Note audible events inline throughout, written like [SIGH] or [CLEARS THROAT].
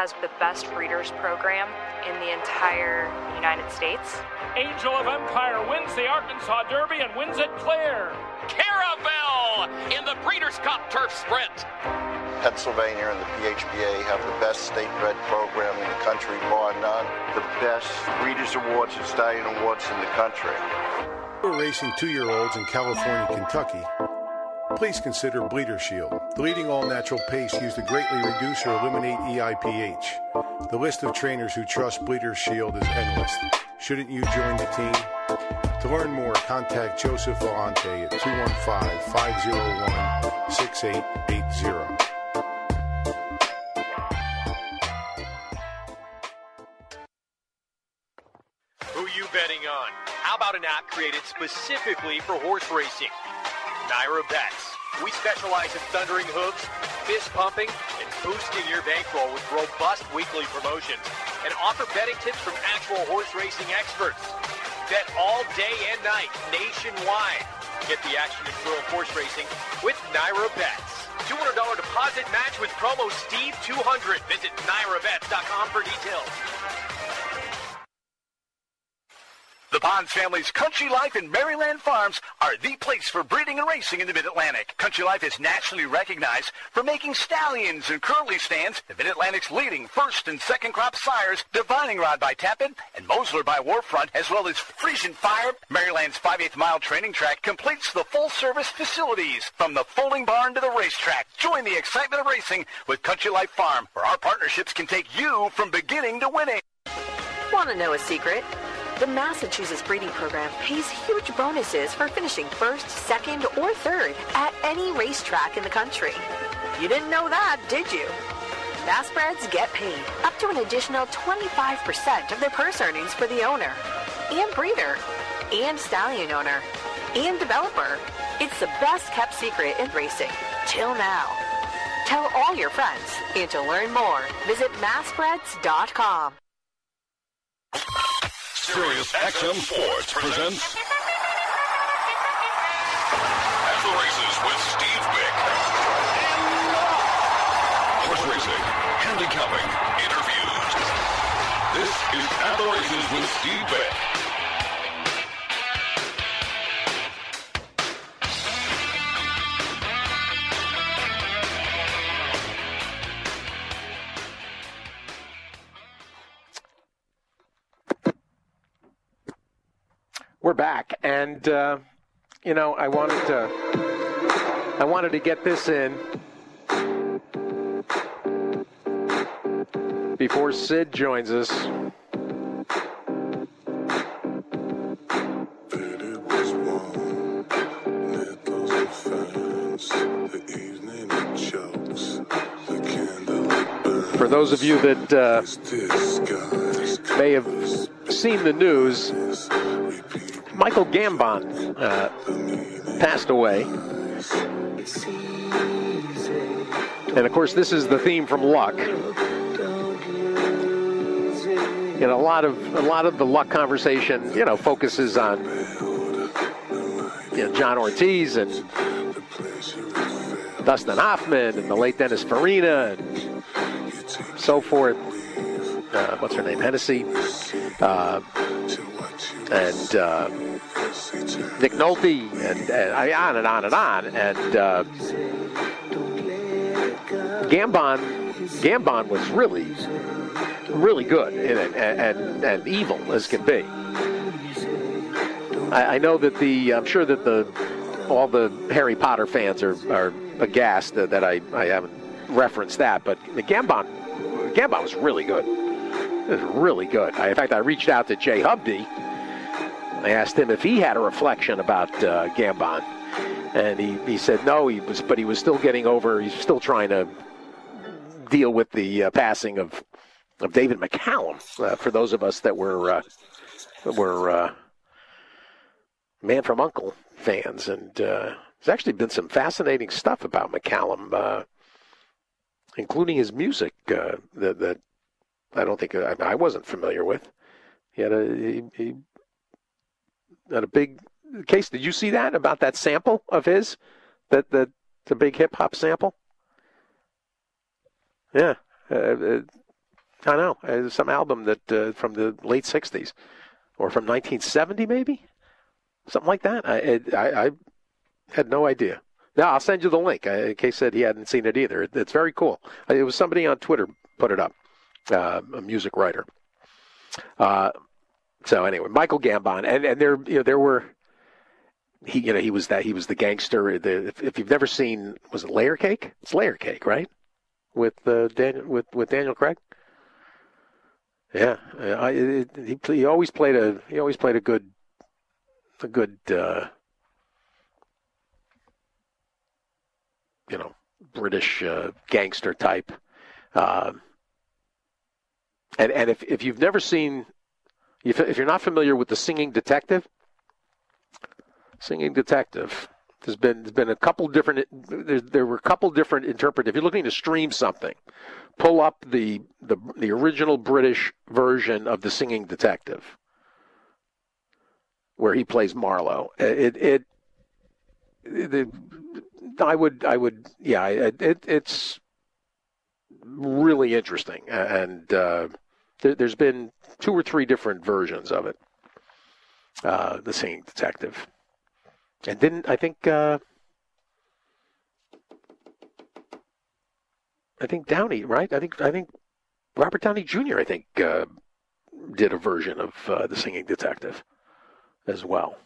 has the best breeders program in the entire United States. Angel of Empire wins the Arkansas Derby and wins it clear. Caravel in the Breeders' Cup Turf Sprint. Pennsylvania and the PHBA have the best state bred program in the country, bar none. The best Breeders' Awards and Stallion Awards in the country. We're racing two-year-olds in California, Kentucky, please consider Bleeder Shield. The leading all-natural paste used to greatly reduce or eliminate EIPH. The list of trainers who trust Bleeder Shield is endless. Shouldn't you join the team? To learn more, contact Joseph Vellante at 215-501-6880. Who you betting on? How about an app created specifically for horse racing? NYRA Bets. We specialize in thundering hooves, fist pumping, and boosting your bankroll with robust weekly promotions and offer betting tips from actual horse racing experts. Bet all day and night nationwide. Get the action and thrill of horse racing with NYRA Bets. $200 deposit match with promo STEVE200. Visit NYRABets.com for details. The Pons family's Country Life and Merryland Farms are the place for breeding and racing in the Mid-Atlantic. Country Life is nationally recognized for making stallions and curly stands, the Mid-Atlantic's leading first and second crop sires, Divining Rod by Tappan and Mosler by War Front, as well as Friesan Fire. Merryland's 5/8 mile training track completes the full-service facilities from the folding barn to the racetrack. Join the excitement of racing with Country Life Farm, where our partnerships can take you from beginning to winning. Want to know a secret? The Massachusetts breeding program pays huge bonuses for finishing first, second, or third at any racetrack in the country. You didn't know that, did you? Massbreds get paid up to an additional 25% of their purse earnings for the owner, and breeder, and stallion owner, and developer. It's the best kept secret in racing, till now. Tell all your friends, and to learn more, visit massbreds.com. Sirius XM Sports presents At the Races with Steve Byk. Horse racing, handicapping, interviews. This is At the Races with Steve Byk. Back, and uh, you know, I wanted to, I wanted to get this in before Sid joins us. For those of you that uh, may have seen the news, Michael Gambon uh, passed away. And of course, this is the theme from Luck. Know, a lot of a lot of the Luck conversation, you know, focuses on you know John Ortiz and Dustin Hoffman and the late Dennis Farina and so forth. Uh, what's her name? Hennessy. Uh, and uh, Nick Nolte, and, and on and on and on. And uh, Gambon, Gambon was really, really good and, and, and evil as can be. I, I, know that the, I'm sure that the, all the Harry Potter fans are, are aghast that, that I, I haven't referenced that, but the Gambon, Gambon was really good. It was really good. I, in fact, I reached out to Jay Hovdey. I asked him if he had a reflection about uh, Gambon, and he, he said no. He was, but he was still getting over. He's still trying to deal with the uh, passing of of David McCallum. Uh, for those of us that were uh, were uh, Man from Uncle fans, and uh, there's actually been some fascinating stuff about McCallum, including his music that, that I don't think I, I wasn't familiar with. He had a he, he had a big Case, did you see that about that sample of his? That the the big hip hop sample? Yeah, uh, uh, I know. Some album that uh, from the late '60s or from 1970, maybe something like that. I I, I had no idea. Now I'll send you the link. Uh, Case said he hadn't seen it either. It, it's very cool. It was somebody on Twitter put it up, uh, a music writer. Uh, so anyway, Michael Gambon, and and there you know there were he you know he was that he was the gangster. The, if, if you've never seen was it Layer Cake? It's Layer Cake, right? With uh, Daniel with with Daniel Craig. Yeah, I, it, he he always played a he always played a good a good uh, you know British uh, gangster type. Um, and and if if you've never seen if if you're not familiar with the Singing Detective, Singing Detective. There's been there's been a couple different there, there were a couple different interpret. If you're looking to stream something, pull up the the the original British version of the Singing Detective, where he plays Marlowe. It it, it I would I would yeah it, it it's really interesting and uh, there, there's been two or three different versions of it. Uh, the Singing Detective. And didn't I think uh, I think Downey, right? I think I think Robert Downey Jr. I think uh, did a version of uh, the Singing Detective as well.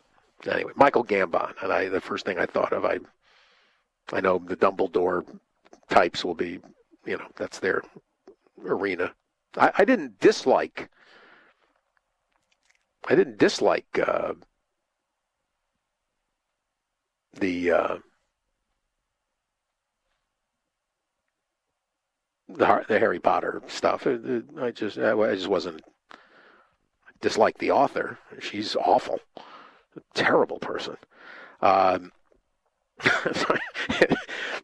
Anyway, Michael Gambon, and I the first thing I thought of, I I know the Dumbledore types will be, you know, that's their arena. I, I didn't dislike. I didn't dislike. Uh, the uh, the Harry Potter stuff. I just I just wasn't dislike the author. She's awful, a terrible person. Um, [LAUGHS]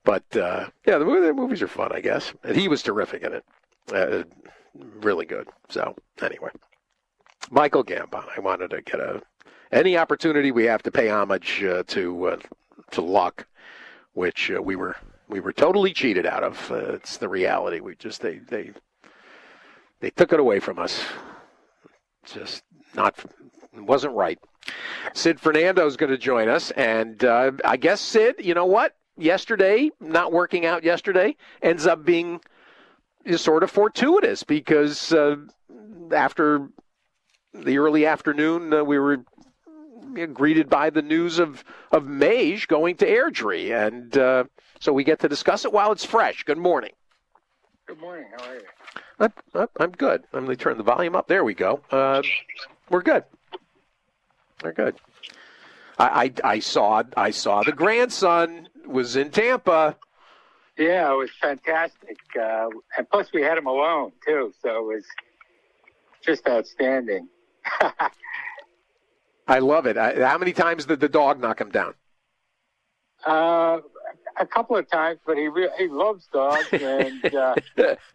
but uh, yeah, the, the, movies are fun, I guess. And he was terrific in it, uh, really good. So anyway, Michael Gambon. I wanted to get a any opportunity we have to pay homage uh, to uh, to luck, which uh, we were we were totally cheated out of. Uh, it's the reality. We just they they they took it away from us. Just not wasn't right. Sid Fernando is going to join us, and uh, I guess Sid, you know what? Yesterday, not working out yesterday, ends up being is sort of fortuitous because uh, after the early afternoon, uh, we were greeted by the news of of Mage going to Airdrie, and uh, so we get to discuss it while it's fresh. Good morning. Good morning. How are you? I'm, I'm good. I'm going to turn the volume up. There we go. Uh, we're good. We're good. I, I, I saw I saw the grandson was in Tampa. Yeah, it was fantastic, uh, and plus we had him alone too, so it was just outstanding. [LAUGHS] I love it. I, how many times did the dog knock him down? Uh, a couple of times, but he re- he loves dogs, and uh,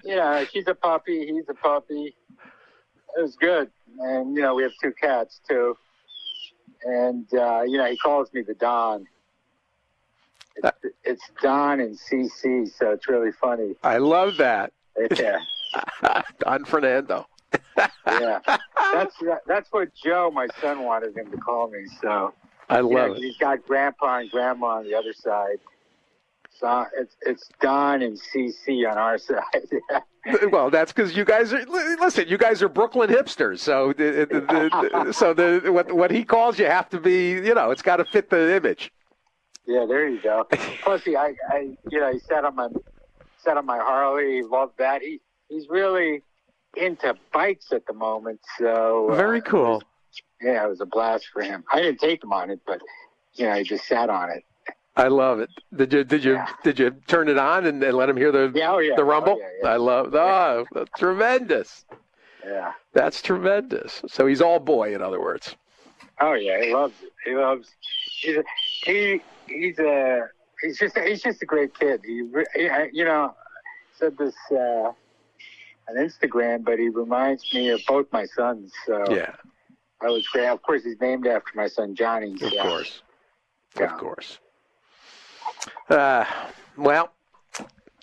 you know, she's a puppy, he's a puppy. It was good, and you know, we have two cats too, and uh, you know, he calls me the Don. It's, it's Don and CC, so it's really funny. I love that. Yeah. [LAUGHS] Don Fernando. Yeah, [LAUGHS] that's that's what Joe, my son, wanted him to call me. So I love know, it. He's got Grandpa and Grandma on the other side. So it's it's Don and CC on our [LAUGHS] side. [LAUGHS] well, that's because you guys are listen. You guys are Brooklyn hipsters, so the, the, the, so the what what he calls you have to be you know it's got to fit the image. Yeah, there you go. Plus, he, I, I, you know, he sat on my sat on my Harley. He loved that. He he's really into bikes at the moment. So uh, very cool. yeah, it was a blast for him. I didn't take him on it, but you know, he just sat on it. I love it. Did you did you Yeah. did you turn it on and, and let him hear the Yeah, oh, yeah. the rumble? Oh, yeah. I love oh tremendous. Yeah. That's tremendous. So he's all boy, in other words. Oh yeah, he loves it. He loves. He's a, he he's a he's just he's just a great kid. He, he you know said this uh, on Instagram, but he reminds me of both my sons. So Yeah. that was great. Of course, he's named after my son Johnny. Of course. Yeah. Of course. Uh, well,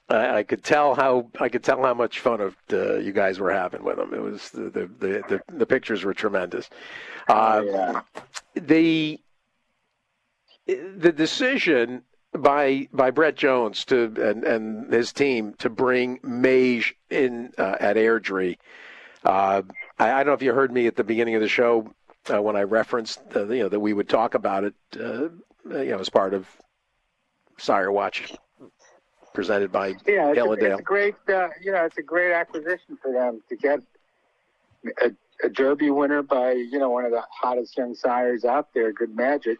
I, I could tell how I could tell how much fun of uh, you guys were having with him. It was the the the, the, the pictures were tremendous. Uh, yeah. The the decision by by Brett Jones to and, and his team to bring Mage in uh, at Airdrie. Uh, I, I don't know if you heard me at the beginning of the show uh, when I referenced you know that we would talk about it. Uh, you know, as part of Sire Watch presented by Yeah, it's a, it's a great, uh, you know, it's a great acquisition for them to get a, a Derby winner by, you know, one of the hottest young sires out there, Good Magic.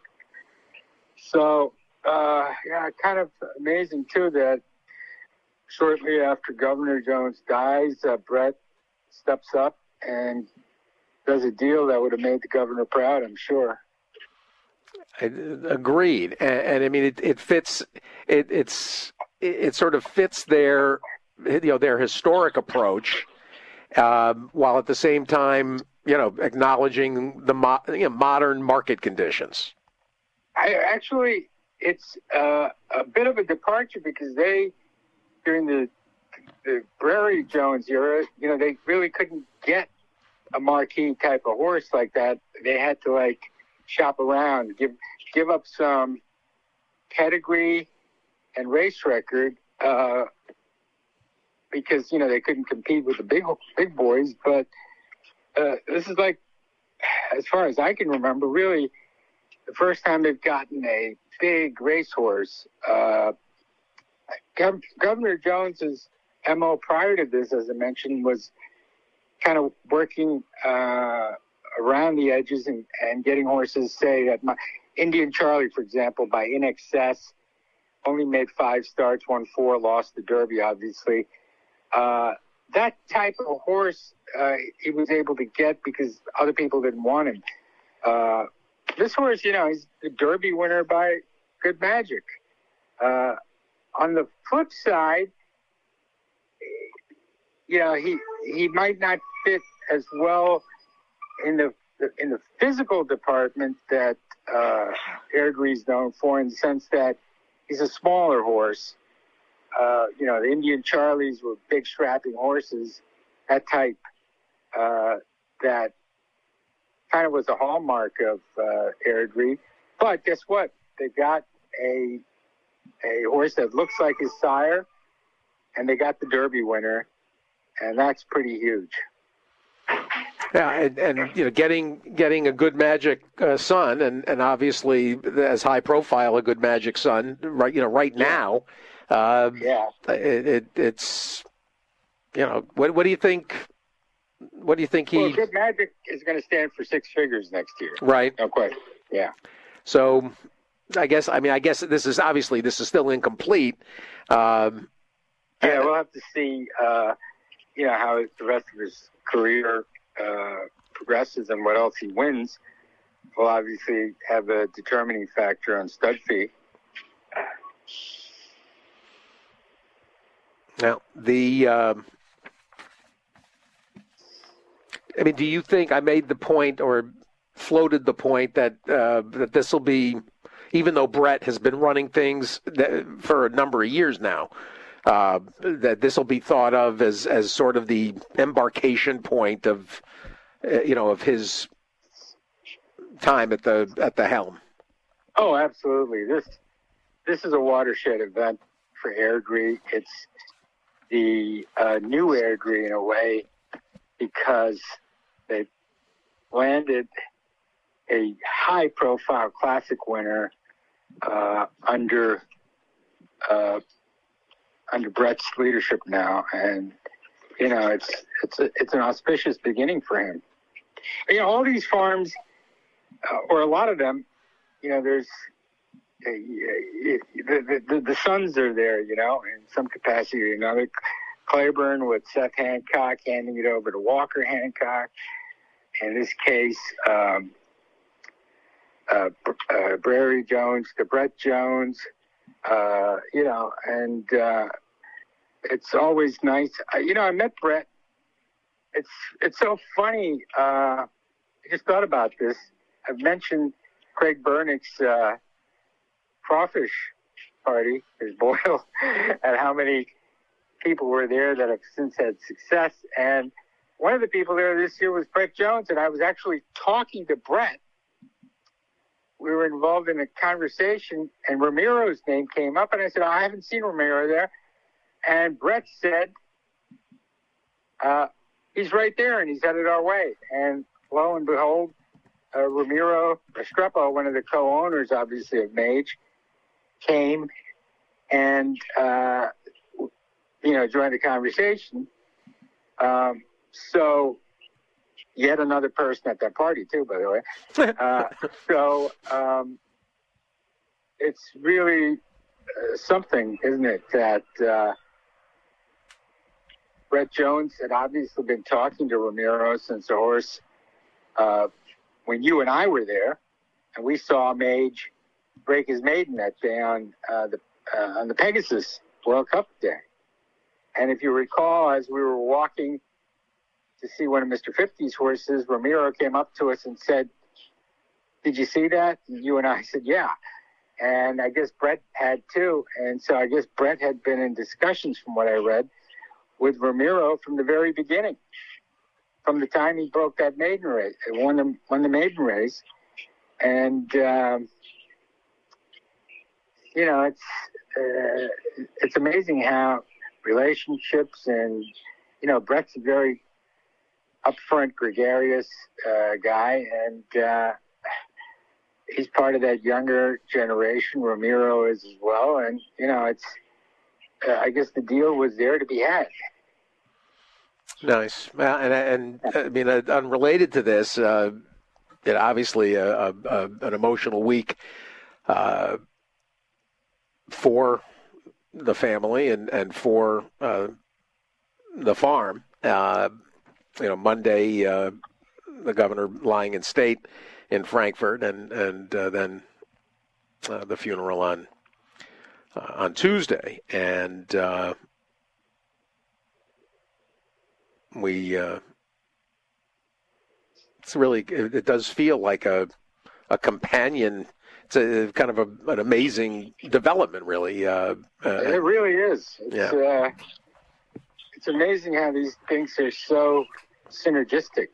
So, uh, yeah, kind of amazing too that shortly after Governor Jones dies, uh, Brett steps up and does a deal that would have made the governor proud, I'm sure. I- Agreed, and, and I mean it, it fits. It, it's it, it sort of fits their you know their historic approach, um, while at the same time you know acknowledging the mo- you know, modern market conditions. I actually, it's uh, a bit of a departure because they, during the the Brereton Jones era, you know, they really couldn't get a marquee type of horse like that. They had to like shop around, give give up some pedigree and race record uh, because you know they couldn't compete with the big big boys. But uh, this is like, as far as I can remember, really the first time they've gotten a big racehorse. Uh, Gov- Governor Jones's mo prior to this, as I mentioned, was kind of working uh, around the edges and, and getting horses. Say at my Indian Charlie, for example, by In Excess, only made five starts, won four, lost the Derby, obviously. Uh, that type of horse uh, he was able to get because other people didn't want him. This horse, you know, he's the Derby winner by Good Magic. Uh, on the flip side, you know, he he might not fit as well in the in the physical department that uh, is known for, in the sense that he's a smaller horse. Uh, you know, the Indian Charlies were big, strapping horses, that type. Uh, that kind of was a hallmark of uh, Airdrie. But guess what? They got a a horse that looks like his sire, and they got the Derby winner, and that's pretty huge. Yeah, and, and you know, getting getting a good magic uh, son, and, and obviously as high profile a good magic son, right? You know, right now, uh, yeah, it, it, it's you know, what what do you think? What do you think he? Well, Good Magic is going to stand for six figures next year. Right. No question. Yeah. So, I guess I mean I guess this is obviously this is still incomplete. Um, Yeah, we'll have to see, uh, you know, how the rest of his career uh, progresses and what else he wins. Will obviously have a determining factor on stud fee. Now, the. Um, I mean, do you think I made the point or floated the point that uh, that this will be, even though Brett has been running things that, for a number of years now, uh, that this will be thought of as as sort of the embarkation point of, uh, you know, of his time at the at the helm. Oh, absolutely. This this is a watershed event for Airdrie. It's the uh, new Airdrie in a way because they landed a high-profile classic winner uh, under uh, under Brett's leadership now, and you know it's it's a, it's an auspicious beginning for him. You know, all these farms, uh, or a lot of them, you know, there's uh, the, the, the, the sons are there, you know, in some capacity or another. Claiborne with Seth Hancock handing it over to Walker Hancock. In this case, um, uh, uh, Brereton Jones to Brett Jones, uh, you know, and uh, it's always nice. You know, I met Brett. It's it's so funny. Uh, I just thought about this. I've mentioned Craig Bernick's uh, crawfish party, his boil, [LAUGHS] and how many people were there that have since had success. And one of the people there this year was Brett Jones, and I was actually talking to Brett. We were involved in a conversation, and Ramiro's name came up, and I said, I haven't seen Ramiro there. And Brett said, uh, he's right there, and he's headed our way. And lo and behold, uh, Ramiro Restrepo, one of the co-owners, obviously, of Mage, came and, uh, you know, join the conversation. Um, so, yet another person at that party, too, by the way. [LAUGHS] Uh, so, um, it's really uh, something, isn't it, that uh, Brett Jones had obviously been talking to Ramiro since the horse, uh, when you and I were there, and we saw Mage break his maiden that day on uh, the uh, on the Pegasus World Cup day. And if you recall, as we were walking to see one of Mr. 50's horses, Ramiro came up to us and said, Did you see that? And you and I said, Yeah. And I guess Brett had too. And so I guess Brett had been in discussions, from what I read, with Ramiro from the very beginning, from the time he broke that maiden race, won the, won the maiden race. And, um, you know, it's, uh, it's amazing how relationships and, you know, Brett's a very upfront, gregarious uh, guy, and uh, he's part of that younger generation. Ramiro is as well, and you know, it's. Uh, I guess the deal was there to be had. Nice. Well, and and I mean, uh, unrelated to this, uh, it obviously a, a, a, an emotional week uh, for the family and and for uh, the farm. Uh, you know, Monday, uh, the governor lying in state in Frankfurt, and and uh, then uh, the funeral on uh, on Tuesday, and we. It's really it does feel like a a companion. It's a kind of a, an amazing development, really. Uh, it really is. It's, yeah. it's amazing how these things are so synergistic.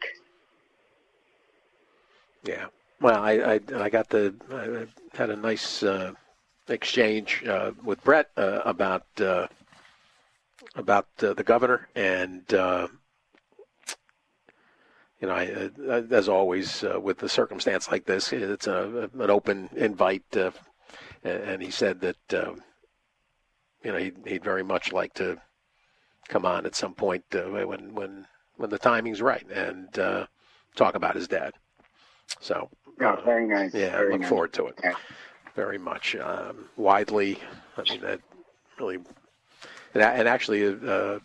Yeah. Well, I I, I got the I had a nice uh, exchange uh, with Brett uh, about uh, about uh, the governor, and uh, you know, I, uh, uh, as always uh, with the circumstance like this, it's a, an open invite, and he said that um, you know he'd, he'd very much like to come on at some point when when when the timing's right and talk about his dad. So, oh, very nice. Yeah, very look nice. forward to it. Yeah. Very much. Um, widely, I mean, that really, and, and actually, uh,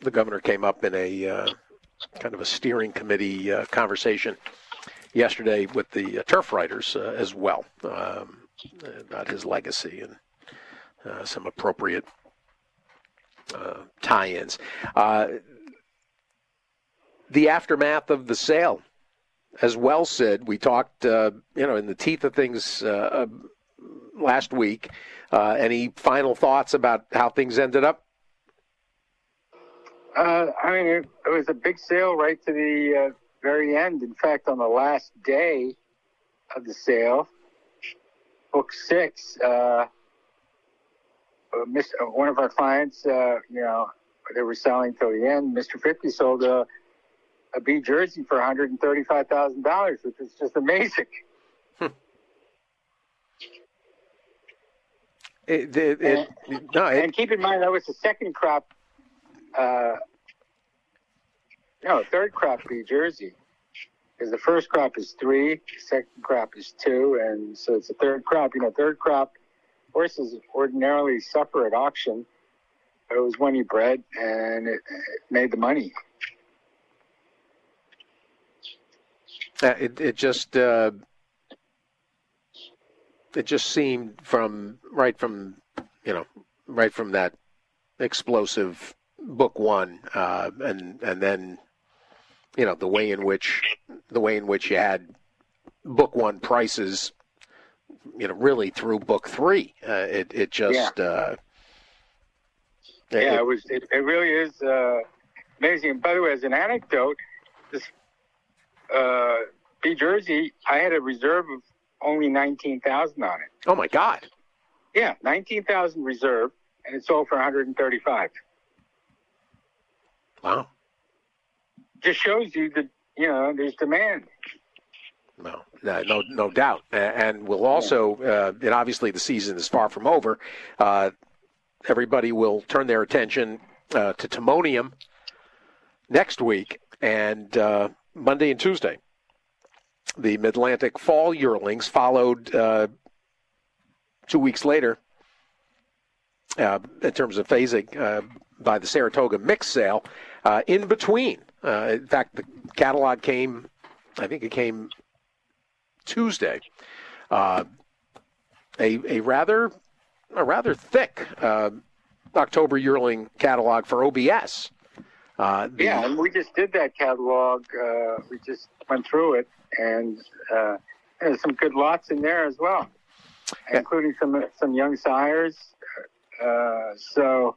the governor came up in a uh, kind of a steering committee uh, conversation yesterday with the uh, turf writers uh, as well um, about his legacy and uh, some appropriate tie-ins. the aftermath of the sale as well, said, We talked, uh, you know, in the teeth of things uh, last week. Uh, any final thoughts about how things ended up? Uh, I mean, it, it, was a big sale right to the uh, very end. In fact, on the last day of the sale, book six, uh, one of our clients, you know, they were selling till the end. Mr. Fifty sold a a Bee Jersey for $135,000, which is just amazing. [LAUGHS] Hmm. It, it, and, no, and keep in mind that was the second crop, uh, no, third crop Bee Jersey. Because the first crop is three, second crop is two, and so it's a third crop. You know, third crop horses ordinarily suffer at auction. It was when he bred, and it, it made the money. Uh, it it just uh, it just seemed from right from you know right from that explosive book one uh, and and then you know the way in which the way in which you had book one prices, you know, really through book three. Uh, it it just uh, yeah, it, was. It, it really is uh, amazing. And by the way, as an anecdote, this uh, Bee Jersey, I had a reserve of only nineteen thousand on it. Oh my God! Yeah, nineteen thousand reserve, and it sold for one hundred and thirty-five. Wow! Just shows you that you know there's demand. No, no, no doubt, and we'll also, uh, and obviously the season is far from over. Uh, everybody will turn their attention uh, to Timonium next week and uh, Monday and Tuesday. The Mid Atlantic Fall Yearlings followed uh, two weeks later uh, in terms of phasing uh, by the Saratoga mix sale. Uh, in between, in fact, the catalog came, I think it came Tuesday. a a rather a rather thick October yearling catalog for OBS. Uh, the, yeah, and we just did that catalog. Uh, we just went through it, and uh, there's some good lots in there as well, yeah. including some some young sires. Uh, so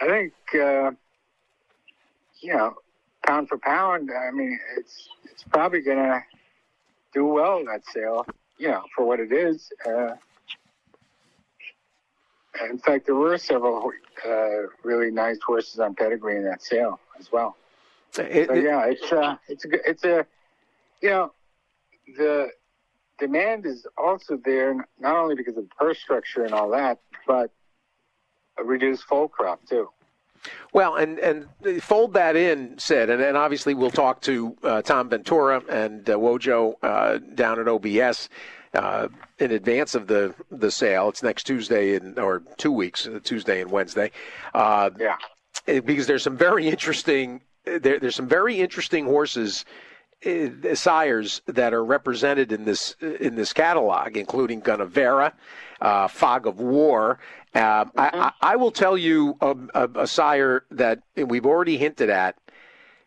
I think uh, you know, pound for pound. I mean, it's it's probably going to do well that sale. You know, for what it is. Uh, in fact, there were several uh, really nice horses on pedigree in that sale as well. It, so, yeah, it's uh, it's a, it's a you know the demand is also there not only because of the purse structure and all that, but a reduced foal crop too. Well, and and fold that in, Sid, and, and obviously we'll talk to uh, Tom Ventura and uh, Wojo uh, down at OBS uh, in advance of the the sale. It's next Tuesday in, or two weeks, uh, Tuesday and Wednesday. Uh, yeah, because there's some very interesting there, there's some very interesting horses. Uh, sires that are represented in this in this catalog, including Gunnevera, uh, Fog of War. Uh, mm-hmm. I, I, will tell you a, a, a, sire that we've already hinted at,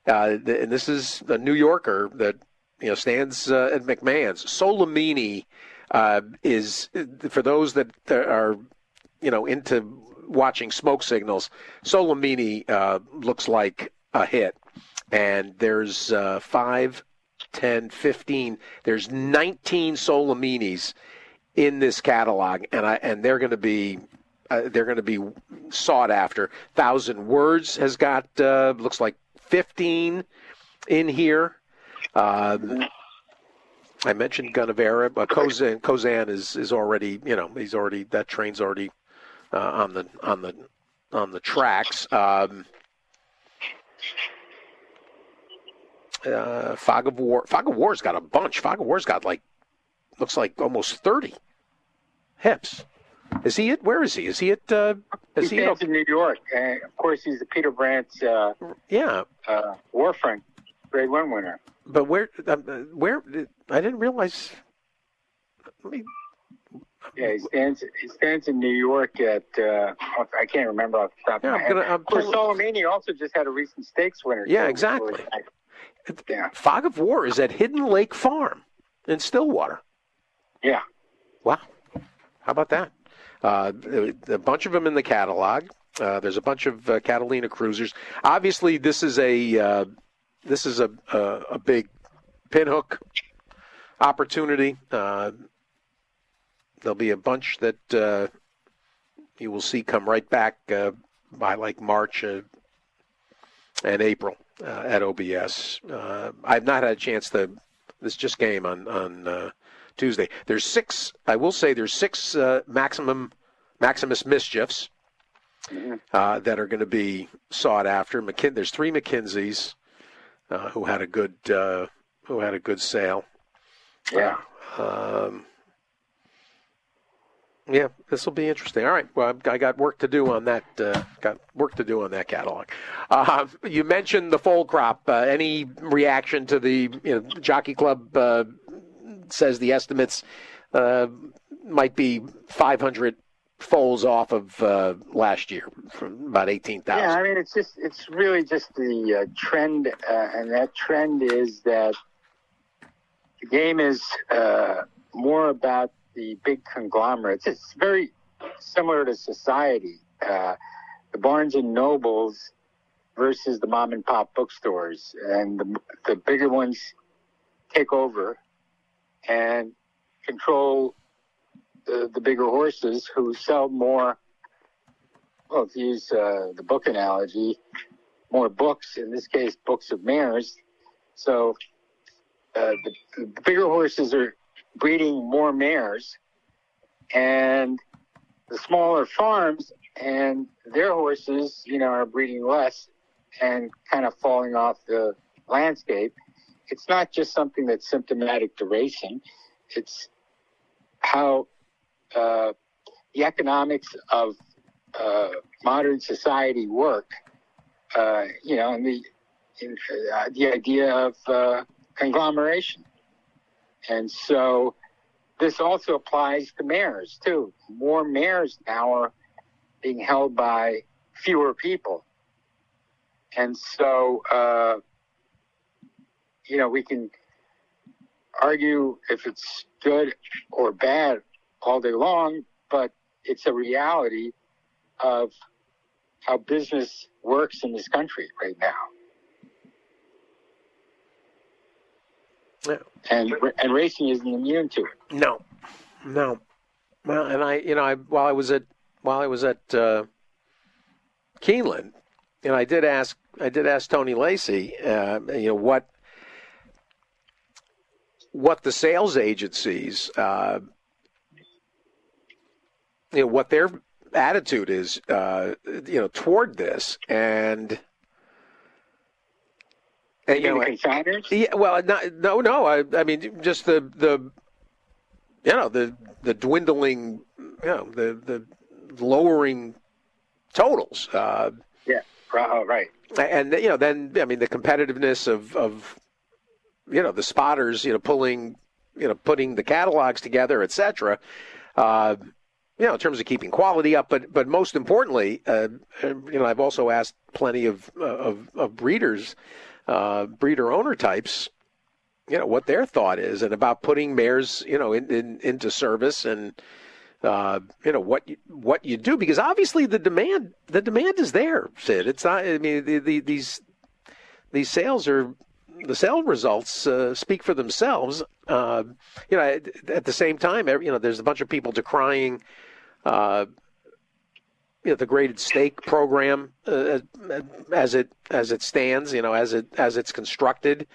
uh, and this is a New Yorker that you know stands uh, at McMahon's. Solomini uh, is for those that are you know into watching smoke signals. Solomini uh, looks like a hit, and there's uh, five, ten, fifteen. There's 19 Solominis in this catalog, and I and they're going to be uh, they're going to be sought after. Thousand Words has got uh, looks like 15 in here. Um, I mentioned Gunnevera, but Kozan, Kozan is, is already, you know, he's already that train's already uh, on the on the on the tracks. Um, uh, Fog of War, Fog of War's got a bunch. Fog of War's got like looks like almost thirty hips. Is he at? Where is he? Is he at? Uh, is he, he in New York. And of course, he's the Peter Brant. Uh, yeah. Uh, War Front Grade One winner. But where? Uh, where? I didn't realize. Let me. Yeah, he stands. He stands in New York at. Uh, I can't remember off the top yeah, of my I'm gonna, head. I'm pulling... Solomini also just had a recent stakes winner. Yeah, exactly. Yeah. Fog of War is at Hidden Lake Farm in Stillwater. Yeah. Wow. How about that? Uh, a bunch of them in the catalog. Uh, there's a bunch of uh, Catalina cruisers. Obviously, this is a uh, this is a, a, a big pinhook opportunity. Uh, there'll be a bunch that uh, you will see come right back by like March and April at OBS. I've not had a chance to. This just came on on Tuesday. There's six. I will say there's six maximum Maximus mischiefs. Mm-hmm. that are going to be sought after. McKin- there's three McKinzies uh, who had a good uh, who had a good sale. Yeah. Um, yeah, this will be interesting. All right, well, I got work to do on that. Uh, got work to do on that catalog. Uh, you mentioned the foal crop. Uh, any reaction to the you know, Jockey Club uh, says the estimates uh, might be 500 foals off of uh, last year from about eighteen thousand. Yeah, I mean it's just it's really just the uh, trend, uh, and that trend is that the game is uh, more about the big conglomerates. It's very similar to society. Uh, the Barnes and Nobles versus the mom and pop bookstores, and the, the bigger ones take over and control the, the bigger horses who sell more. Well, to use uh, the book analogy, more books. In this case, books of mares. So uh, the, the bigger horses are breeding more mares, and the smaller farms and their horses, you know, are breeding less and kind of falling off the landscape. It's not just something that's symptomatic to racing. It's how uh, the economics of uh, modern society work. Uh, you know, and the in, uh, the idea of uh, conglomeration, and so this also applies to mayors too. More mayors now are being held by fewer people, and so uh, you know we can argue if it's good or bad all day long, but it's a reality of how business works in this country right now. Yeah. And and racing isn't immune to it. No, no. Well, and I, you know, I while I was at while I was at uh, Keeneland, and I did ask I did ask Tony Lacy, uh, you know, what what the sales agencies, uh, you know, what their attitude is, uh, you know, toward this, and. And, you know, consigners? Yeah, well, not, no, no. I, I mean, just the the, you know, the the dwindling, you know, the the lowering totals. Uh, yeah, oh, right. And you know, then I mean, the competitiveness of of you know the spotters, you know, pulling, you know, putting the catalogs together, et cetera. Uh, you know, in terms of keeping quality up, but but most importantly, uh, you know, I've also asked plenty of of, of breeders, uh, breeder owner types, you know, what their thought is, and about putting mares, you know, in, in, into service, and uh, you know what you, what you do, because obviously the demand the demand is there, Sid. It's not. I mean, the, the, these these sales are the sales results uh, speak for themselves. Uh, you know, at, at, the same time, you know, there's a bunch of people decrying, uh, you know, the graded stake program uh, as it as it stands. You know, as it as it's constructed.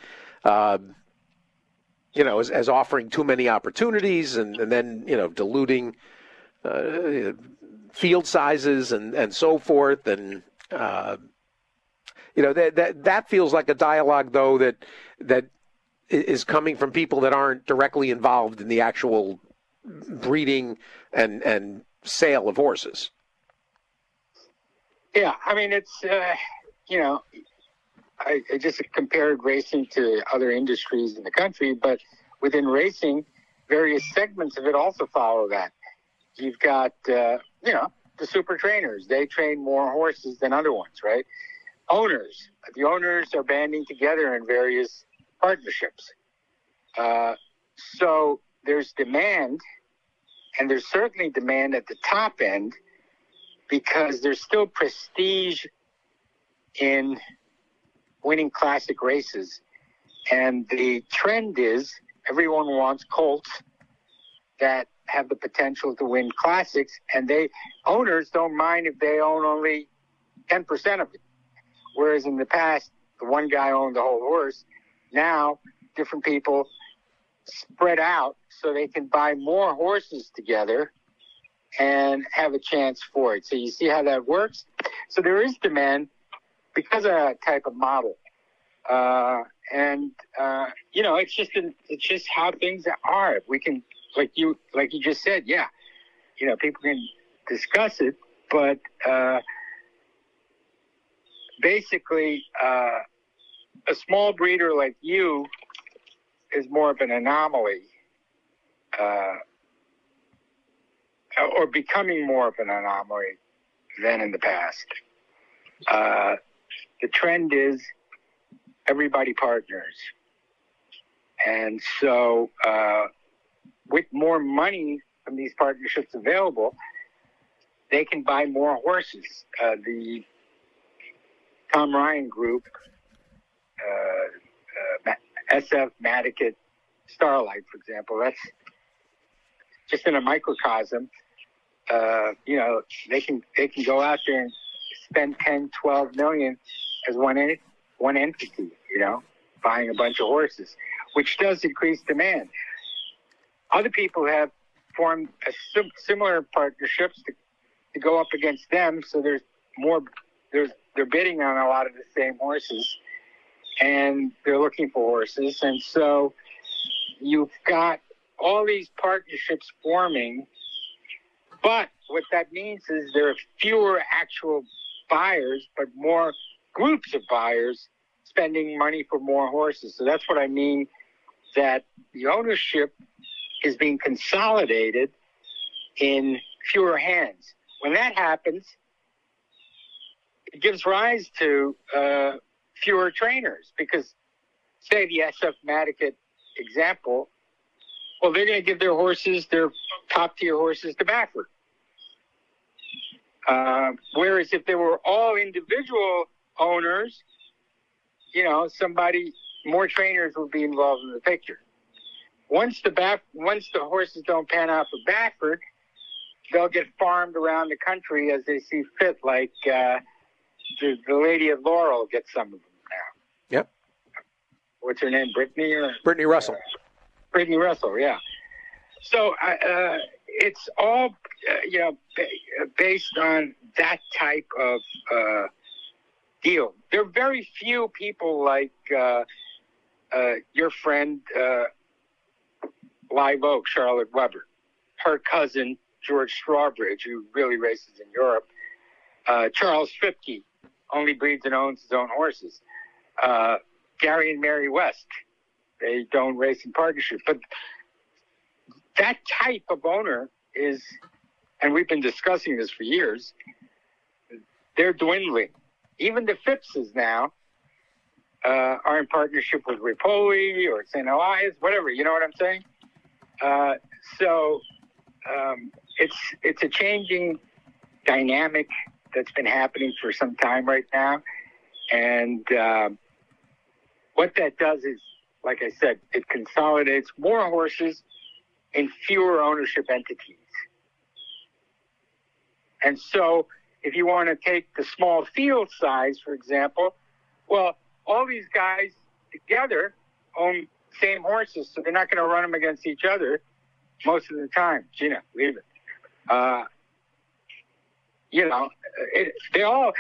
Um, you know, as, as, offering too many opportunities, and, and then you know, diluting uh, field sizes and and so forth, and uh, you know that that that feels like a dialogue though that that is coming from people that aren't directly involved in the actual breeding and and sale of horses. Yeah, I mean it's uh, you know I, I, just compared racing to other industries in the country, but within racing, various segments of it also follow that. You've got uh, you know the super trainers; they train more horses than other ones, right? Owners. The owners are banding together in various partnerships. Uh, so there's demand, and there's certainly demand at the top end because there's still prestige in winning classic races. And the trend is everyone wants colts that have the potential to win classics, and they owners don't mind if they own only 10% of it. Whereas in the past, the one guy owned the whole horse. Now, different people spread out so they can buy more horses together and have a chance for it. So you see how that works. So there is demand because of that type of model. Uh, and uh, you know, it's just an, it's just how things are. We can, like you, like you just said, yeah, you know, people can discuss it, but uh, basically, uh, a small breeder like you is more of an anomaly. Uh, or becoming more of an anomaly than in the past. Uh, the trend is everybody partners. And so, uh, with more money from these partnerships available, they can buy more horses. Uh, the Tom Ryan Group, uh, uh, SF Madaket Starlight, for example, that's just in a microcosm. Uh, you know, they can they can go out there and spend 10, 12 million as one one entity. You know, buying a bunch of horses, which does increase demand. Other people have formed sim- similar partnerships to, to go up against them, so there's more. There's they're bidding on a lot of the same horses, and they're looking for horses, and so you've got all these partnerships forming. But what that means is there are fewer actual buyers, but more groups of buyers spending money for more horses. So that's what I mean that the ownership is being consolidated in fewer hands. When that happens, it gives rise to uh, fewer trainers because, say, the SF Madaket example, well, they're going to give their horses, their top tier horses, to Baffert. Uh, whereas if they were all individual owners, you know, somebody, more trainers would be involved in the picture. Once the back, once the horses don't pan out for Baffert, they'll get farmed around the country as they see fit. Like uh, the, the lady of Laurel gets some of them now. Yep. What's her name? Brittany or Brittany Russell. Brittany Russell, yeah. So uh, it's all, uh, you know, ba- based on that type of uh, deal. There are very few people like uh, uh, your friend uh, Live Oak, Charlotte Weber, her cousin George Strawbridge, who really races in Europe. Uh, Charles Fipke only breeds and owns his own horses. Uh, Gary and Mary West, they don't race in partnership. But that type of owner is, and we've been discussing this for years, they're dwindling. Even the Phippses now uh, are in partnership with Repole or St. Elias, whatever. You know what I'm saying? Uh, so um, it's it's a changing dynamic that's been happening for some time right now, and uh, what that does is, like I said, it consolidates more horses in fewer ownership entities. And so, if you want to take the small field size, for example, well, all these guys together own same horses, so they're not going to run them against each other most of the time. Gina, leave it. Uh, you know, they all,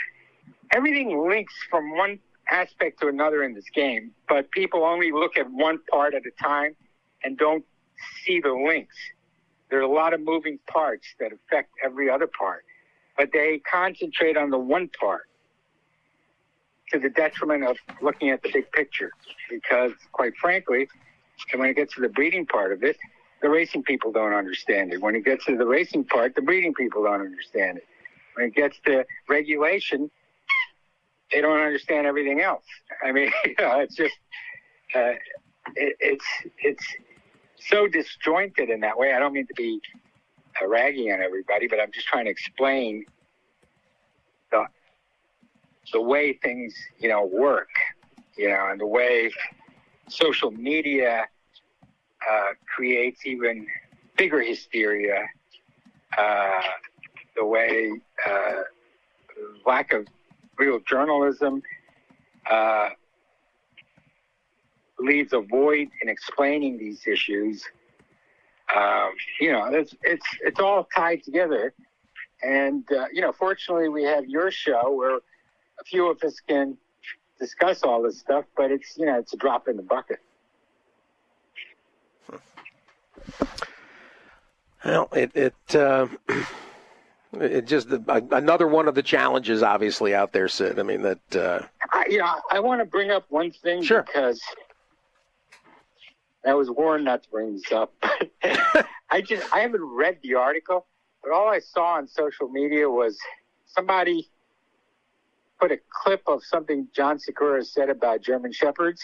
everything links from one aspect to another in this game, but people only look at one part at a time and don't see the links. There are a lot of moving parts that affect every other part, but they concentrate on the one part to the detriment of looking at the big picture. Because, quite frankly, when it gets to the breeding part of it, the racing people don't understand it. When it gets to the racing part, the breeding people don't understand it. When it gets to regulation, they don't understand everything else. I mean, [LAUGHS] you know, it's just uh, it, it's it's so disjointed in that way. I don't mean to be uh, ragging on everybody, but I'm just trying to explain the the way things you know work, you know, and the way social media uh, creates even bigger hysteria. Uh, the way uh, lack of real journalism uh, leaves a void in explaining these issues. Um, you know, it's it's it's all tied together, and uh, you know, fortunately, we have your show where a few of us can discuss all this stuff, but it's you know, it's a drop in the bucket. Well, it it uh, [CLEARS THROAT] it just another one of the challenges, obviously, out there, Sid. I mean that. Uh... I, you know, I want to bring up one thing sure. because I was warned not to bring this up. [LAUGHS] I just I haven't read the article, but all I saw on social media was somebody put a clip of something John Sikura said about German Shepherds,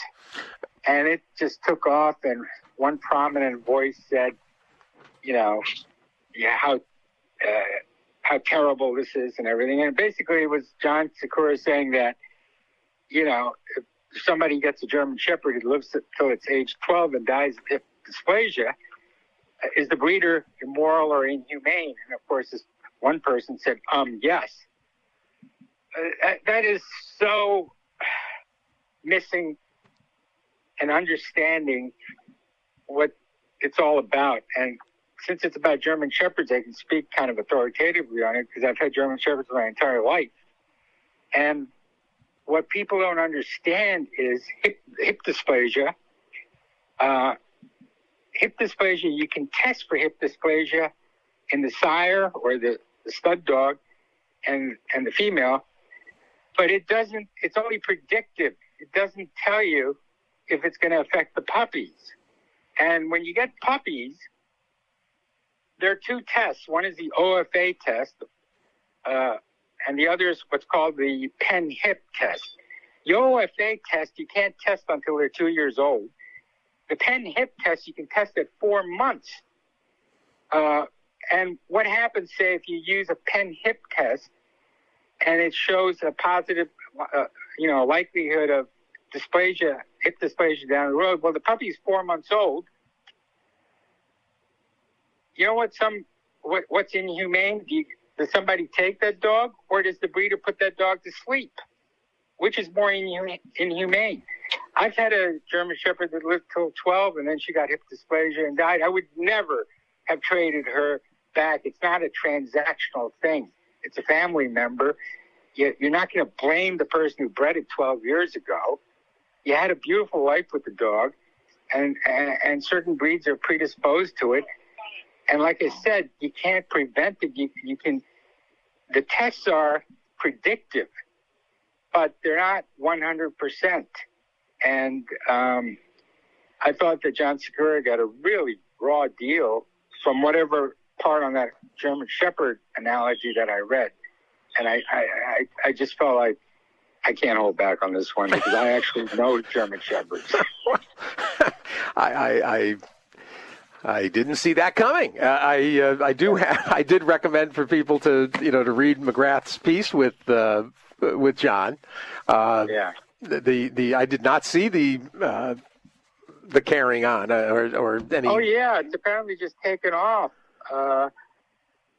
and it just took off. And one prominent voice said, "You know, yeah, how uh, how terrible this is and everything." And basically, it was John Sikura saying that, you know, if somebody gets a German Shepherd who lives till it's age 12 and dies of dysplasia, is the breeder immoral or inhumane? And of course, this one person said, "Um, yes." Uh, that is so missing an understanding what it's all about. And since it's about German Shepherds, I can speak kind of authoritatively on it because I've had German Shepherds my entire life. And what people don't understand is hip, hip dysplasia. Uh, hip dysplasia, you can test for hip dysplasia in the sire or the, the stud dog and, and the female but it doesn't, it's only predictive. It doesn't tell you if it's going to affect the puppies. And when you get puppies, there are two tests. One is the OFA test, uh, and the other is what's called the PennHIP test. The OFA test you can't test until they're two years old. The PennHIP test you can test at four months. Uh, and what happens, say, if you use a PennHIP test and it shows a positive, uh, you know, likelihood of dysplasia, hip dysplasia down the road. Well, the puppy's four months old. You know what? Some what, what's inhumane? Do you, does somebody take that dog, or does the breeder put that dog to sleep? Which is more inhumane? I've had a German Shepherd that lived till 12, and then she got hip dysplasia and died. I would never have traded her back. It's not a transactional thing it's a family member. You're not going to blame the person who bred it 12 years ago. You had a beautiful life with the dog, and, and, and certain breeds are predisposed to it. And like I said, you can't prevent it. You, you can, the tests are predictive, but they're not 100%. And um, I thought that John Sikura got a really raw deal from whatever part on that German Shepherd analogy that I read, and I, I, I, I just felt like I can't hold back on this one because I actually know German Shepherds. [LAUGHS] I, I, I I didn't see that coming. Uh, I uh, I do have, [LAUGHS] I did recommend for people to you know to read McGrath's piece with uh, with John. Uh, yeah. The, the, the I did not see the uh, the carrying on uh, or or any. Oh yeah, it's apparently just taken off uh,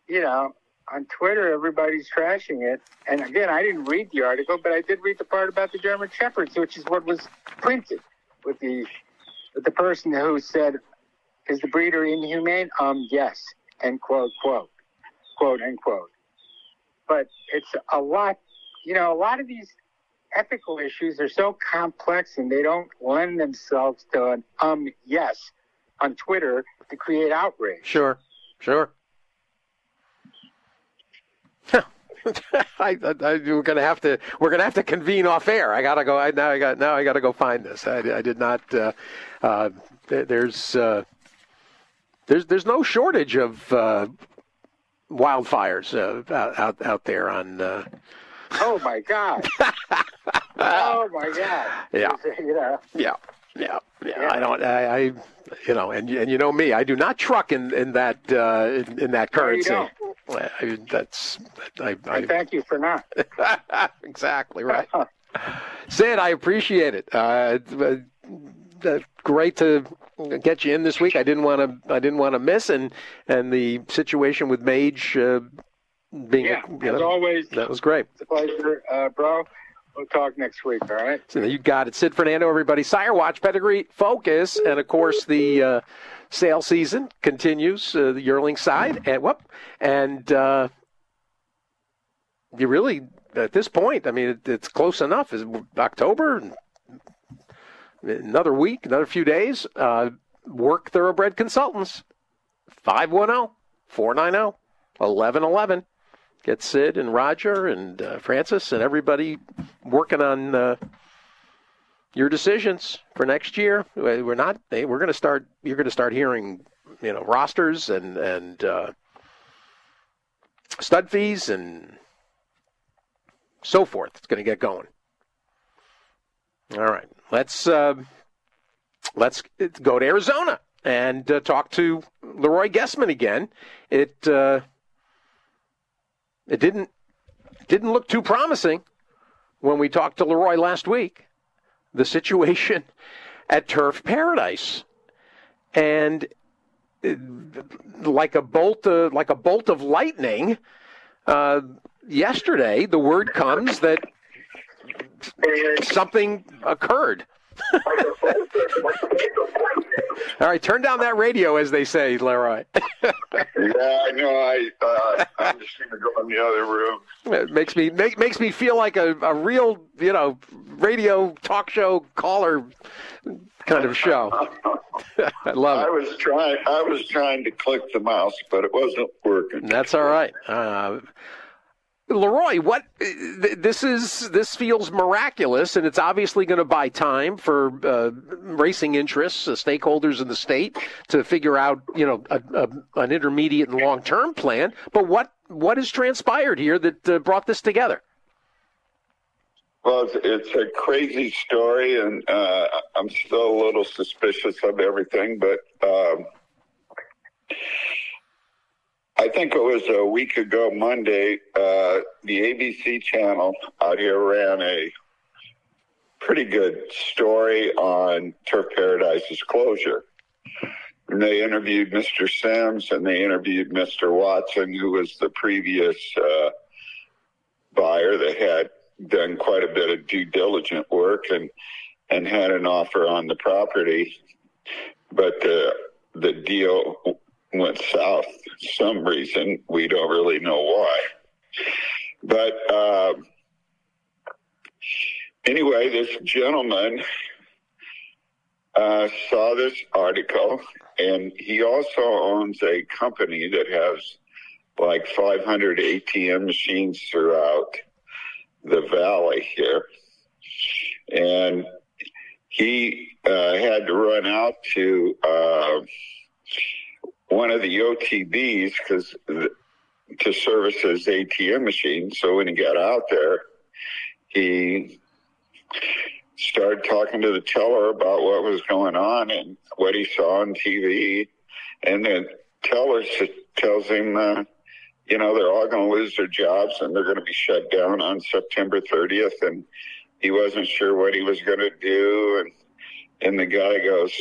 you know, on Twitter, everybody's trashing it. And again, I didn't read the article, but I did read the part about the German Shepherds, which is what was printed with the with the person who said, "Is the breeder inhumane?" Um, yes. End quote. Quote. Quote. End quote. But it's a lot. You know, a lot of these ethical issues are so complex and they don't lend themselves to an um yes on Twitter to create outrage. Sure. Sure. [LAUGHS] I, I, I, we're gonna have to we're gonna have to convene off air. I gotta go. I, now I got now I gotta go find this. I, I did not. Uh, uh, there's uh, there's there's no shortage of uh, wildfires uh, out out there on. Uh, oh my god! [LAUGHS] oh my god! Yeah. You Yeah. Yeah, yeah, yeah. I don't. I, I, you know, and and you know me, I do not truck in in that uh, in, in that currency. No, I, that's. I, I, thank you for not. [LAUGHS] exactly right. [LAUGHS] Sid, I appreciate it. Uh, uh, great to get you in this week. I didn't want to. I didn't want to miss, and and the situation with Mage uh, being. Yeah, you know, always. That was great. It's a pleasure, uh, bro. We'll talk next week, all right? So you got it. Sid Fernando, everybody. Sire Watch, Pedigree, Focus, and of course the uh, sale season continues, uh, the yearling side. And whoop, and uh, you really, at this point, I mean, it, it's close enough. Is October, another week, another few days. Uh, Werk Thoroughbred Consultants, 510 490 1111 get Sid and Roger and uh, Francis and everybody working on uh, your decisions for next year. We're not. We're going to start. You're going to start hearing, you know, rosters and and uh, stud fees and so forth. It's going to get going. All right, let's uh, let's go to Arizona and uh, talk to Leroy Gessmann again. It uh, it didn't didn't look too promising when we talked to Leroy last week. The situation [LAUGHS] at Turf Paradise, and uh, like a bolt, uh, like a bolt of lightning. Uh, yesterday, the word comes that something occurred. [LAUGHS] All right, turn down that radio, as they say, Leroy. [LAUGHS] yeah, I know. I uh, I'm just going to go in the other room. It makes me make, makes me feel like a, a real, you know, radio talk show caller kind of show. [LAUGHS] I love it. I was trying. I was trying to click the mouse, but it wasn't working. That's all right. Uh, Leroy, what this is this feels miraculous, and it's obviously going to buy time for uh, racing interests, uh, stakeholders in the state, to figure out you know a, a, an intermediate and long term plan. But what what has transpired here that uh, brought this together? Well, it's, a crazy story, and uh, I'm still a little suspicious of everything, but. Um, think it was a week ago Monday, uh, the ABC channel out here ran a pretty good story on Turf Paradise's closure. And they interviewed Mr. Simms and they interviewed Mr. Watson, who was the previous uh, buyer that had done quite a bit of due diligent work and and had an offer on the property, but the the deal went south some reason. We don't really know why. But uh, anyway, this gentleman uh, saw this article, and he also owns a company that has like 500 ATM machines throughout the valley here. And he uh, had to run out to uh, one of the OTBs because to service his ATM machine. So when he got out there, he started talking to the teller about what was going on and what he saw on TV. And the teller tells him, uh, you know, they're all going to lose their jobs and they're going to be shut down on September 30th. And he wasn't sure what he was going to do. And, and the guy goes,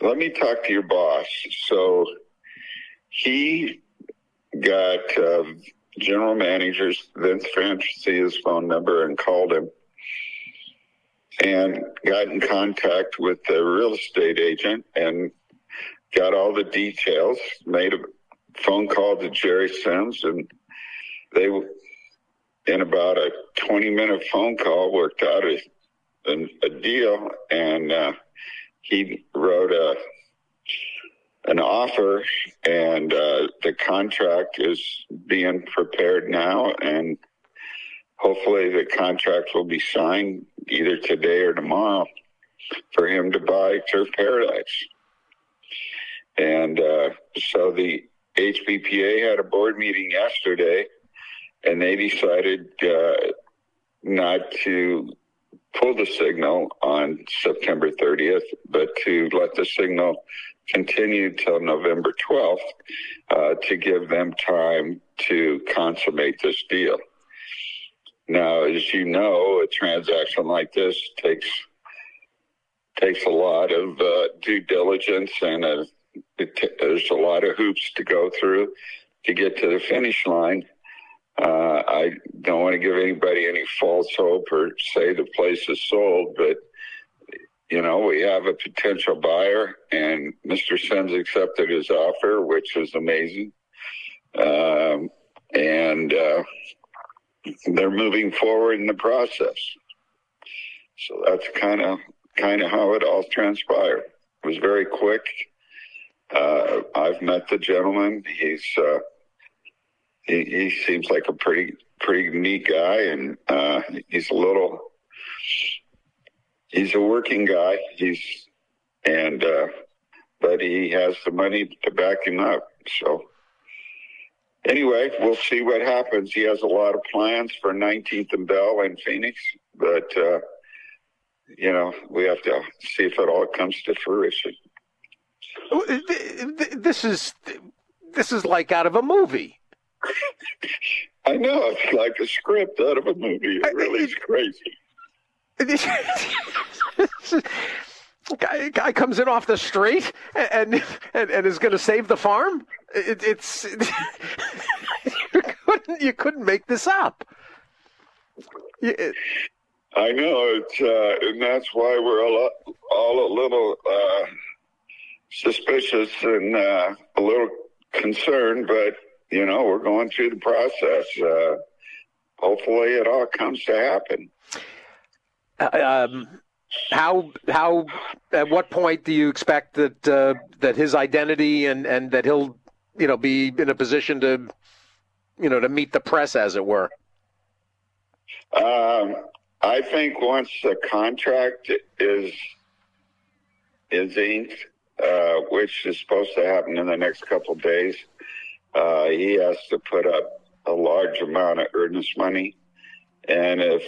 let me talk to your boss. So he got uh, general manager's Vince Francia's phone number and called him and got in contact with the real estate agent and got all the details, made a phone call to Jerry Simms and they in about a 20 minute phone call worked out a, a, a deal and uh, he wrote a an offer, and uh, the contract is being prepared now, and hopefully the contract will be signed either today or tomorrow for him to buy Turf Paradise. And uh, so the HBPA had a board meeting yesterday, and they decided uh, not to pull the signal on September 30th, but to let the signal continue till November 12th uh, to give them time to consummate this deal. Now, as you know, a transaction like this takes takes a lot of uh, due diligence and there's a lot of hoops to go through to get to the finish line. Uh, I don't want to give anybody any false hope or say the place is sold, but you know, we have a potential buyer, and Mr. Simms accepted his offer, which was amazing. Um, and uh, they're moving forward in the process. So that's kind of kind of how it all transpired. It was very quick. Uh, I've met the gentleman. He's uh, he, he seems like a pretty pretty neat guy, and uh, he's a little. He's a working guy. He's and uh, but he has the money to back him up. So anyway, we'll see what happens. He has a lot of plans for 19th and Bell in Phoenix, but uh, you know we have to see if it all comes to fruition. This is this is like out of a movie. [LAUGHS] I know it's like a script out of a movie. It really is crazy. [LAUGHS] guy, guy comes in off the street and and, and is going to save the farm. It, it's [LAUGHS] you couldn't you couldn't make this up. It, I know it's uh, and that's why we're a lot, all a little uh, suspicious and uh, a little concerned, but you know we're going through the process. Uh, hopefully, it all comes to happen. Uh, um, how how at what point do you expect that uh, that his identity and and that he'll you know be in a position to you know to meet the press as it were? Um, I think once the contract is is inked, uh, which is supposed to happen in the next couple of days, uh, he has to put up a large amount of earnest money, and if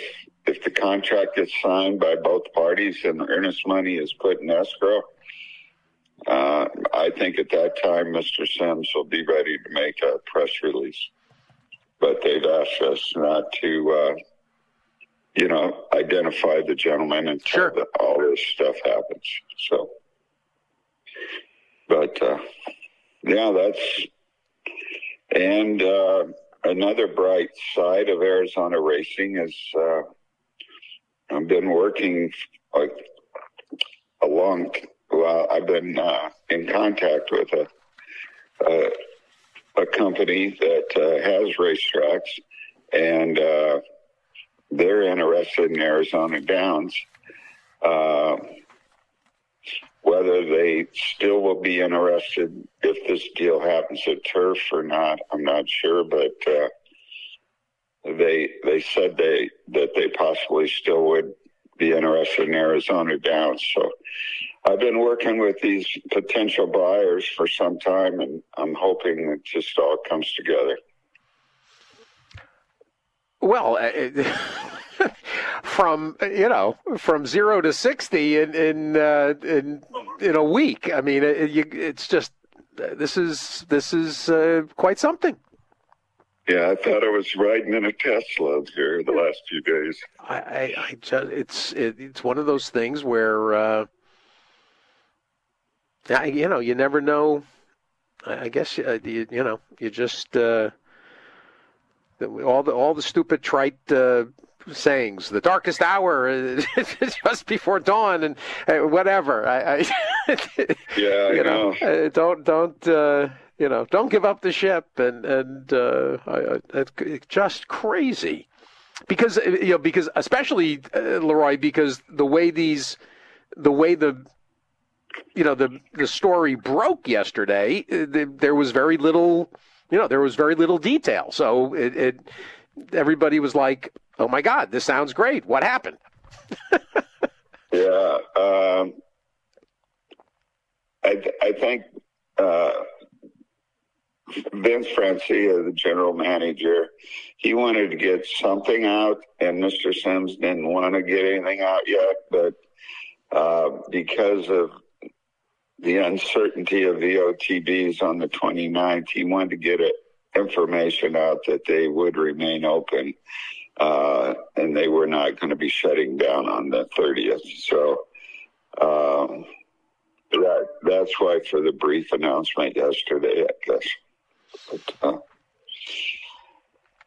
if the contract is signed by both parties and the earnest money is put in escrow, uh, I think at that time Mr. Simms will be ready to make a press release. But they've asked us not to, uh, you know, identify the gentleman until sure. the, all this stuff happens. So, but uh, yeah, that's and uh, another bright side of Arizona racing is uh, I've been working like a long. Well, I've been uh, in contact with a a, a company that uh, has racetracks, and uh, they're interested in Arizona Downs. Whether they still will be interested if this deal happens at turf or not, I'm not sure, but uh, they they said they that they possibly still would be interested in Arizona Downs. So I've been working with these potential buyers for some time, and I'm hoping it just all comes together. Well, uh, [LAUGHS] [LAUGHS] from you know from zero to sixty in in uh, in, in a week. I mean, it, you, it's just this is this is uh, quite something. Yeah, I thought I was riding in a Tesla here the last few days. I, I, I just, it's it, it's one of those things where, uh, I, you know, you never know. I, guess uh, you, you know, you just uh, all the all the stupid trite uh, sayings. The darkest hour [LAUGHS] just before dawn, and uh, whatever. I, I [LAUGHS] yeah, you know, know. Uh, don't don't. Uh, you know, don't give up the ship, and and uh, I, it's just crazy, because uh, you know, because especially uh, Leroy, because the way these, the way the, you know, the the story broke yesterday, the, there was very little, you know, there was very little detail, so it, it everybody was like, oh my god, this sounds great. What happened? [LAUGHS] yeah, um, I I think. Uh, Vince Francia, the general manager, he wanted to get something out, and Mr. Simms didn't want to get anything out yet. But uh, because of the uncertainty of the OTBs on the 29th, he wanted to get it, information out that they would remain open uh, and they were not going to be shutting down on the 30th. So um, that, that's why for the brief announcement yesterday, I guess. But, uh,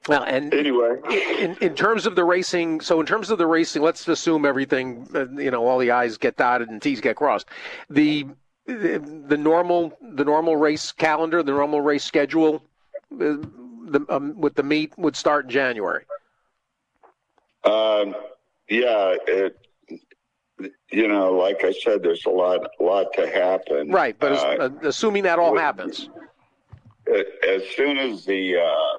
well, and anyway, in, in terms of the racing, so in terms of the racing, let's assume everything, uh, you know, all the I's get dotted and T's get crossed. The, the, the normal the normal race calendar, the normal race schedule, uh, the, um, with the meet would start in January. Um, yeah, it, you know, like I said, there's a lot, a lot to happen. Right, but uh, assuming that all happens as soon as the uh,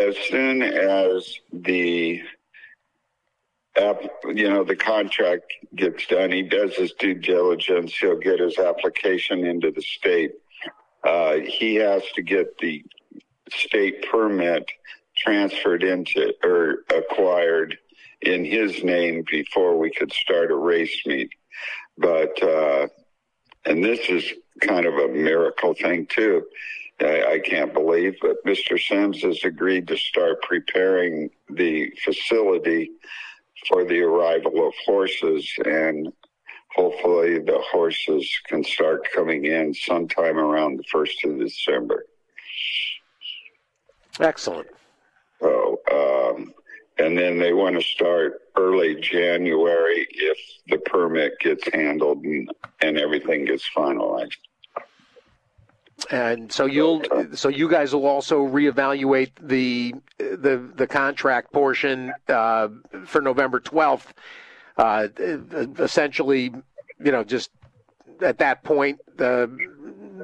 as soon as the app, you know the contract gets done, he does his due diligence. He'll get his application into the state, uh, he has to get the state permit transferred into or acquired in his name before we could start a race meet. But uh, and this is kind of a miracle thing too. I, I can't believe, but Mr. Simms has agreed to start preparing the facility for the arrival of horses, and hopefully the horses can start coming in sometime around the first of December. Excellent. So, um, and then they want to start early January if the permit gets handled and, and everything gets finalized. And so you'll, so you guys will also reevaluate the the the contract portion uh, for November twelfth. Uh, essentially, you know, just at that point, uh,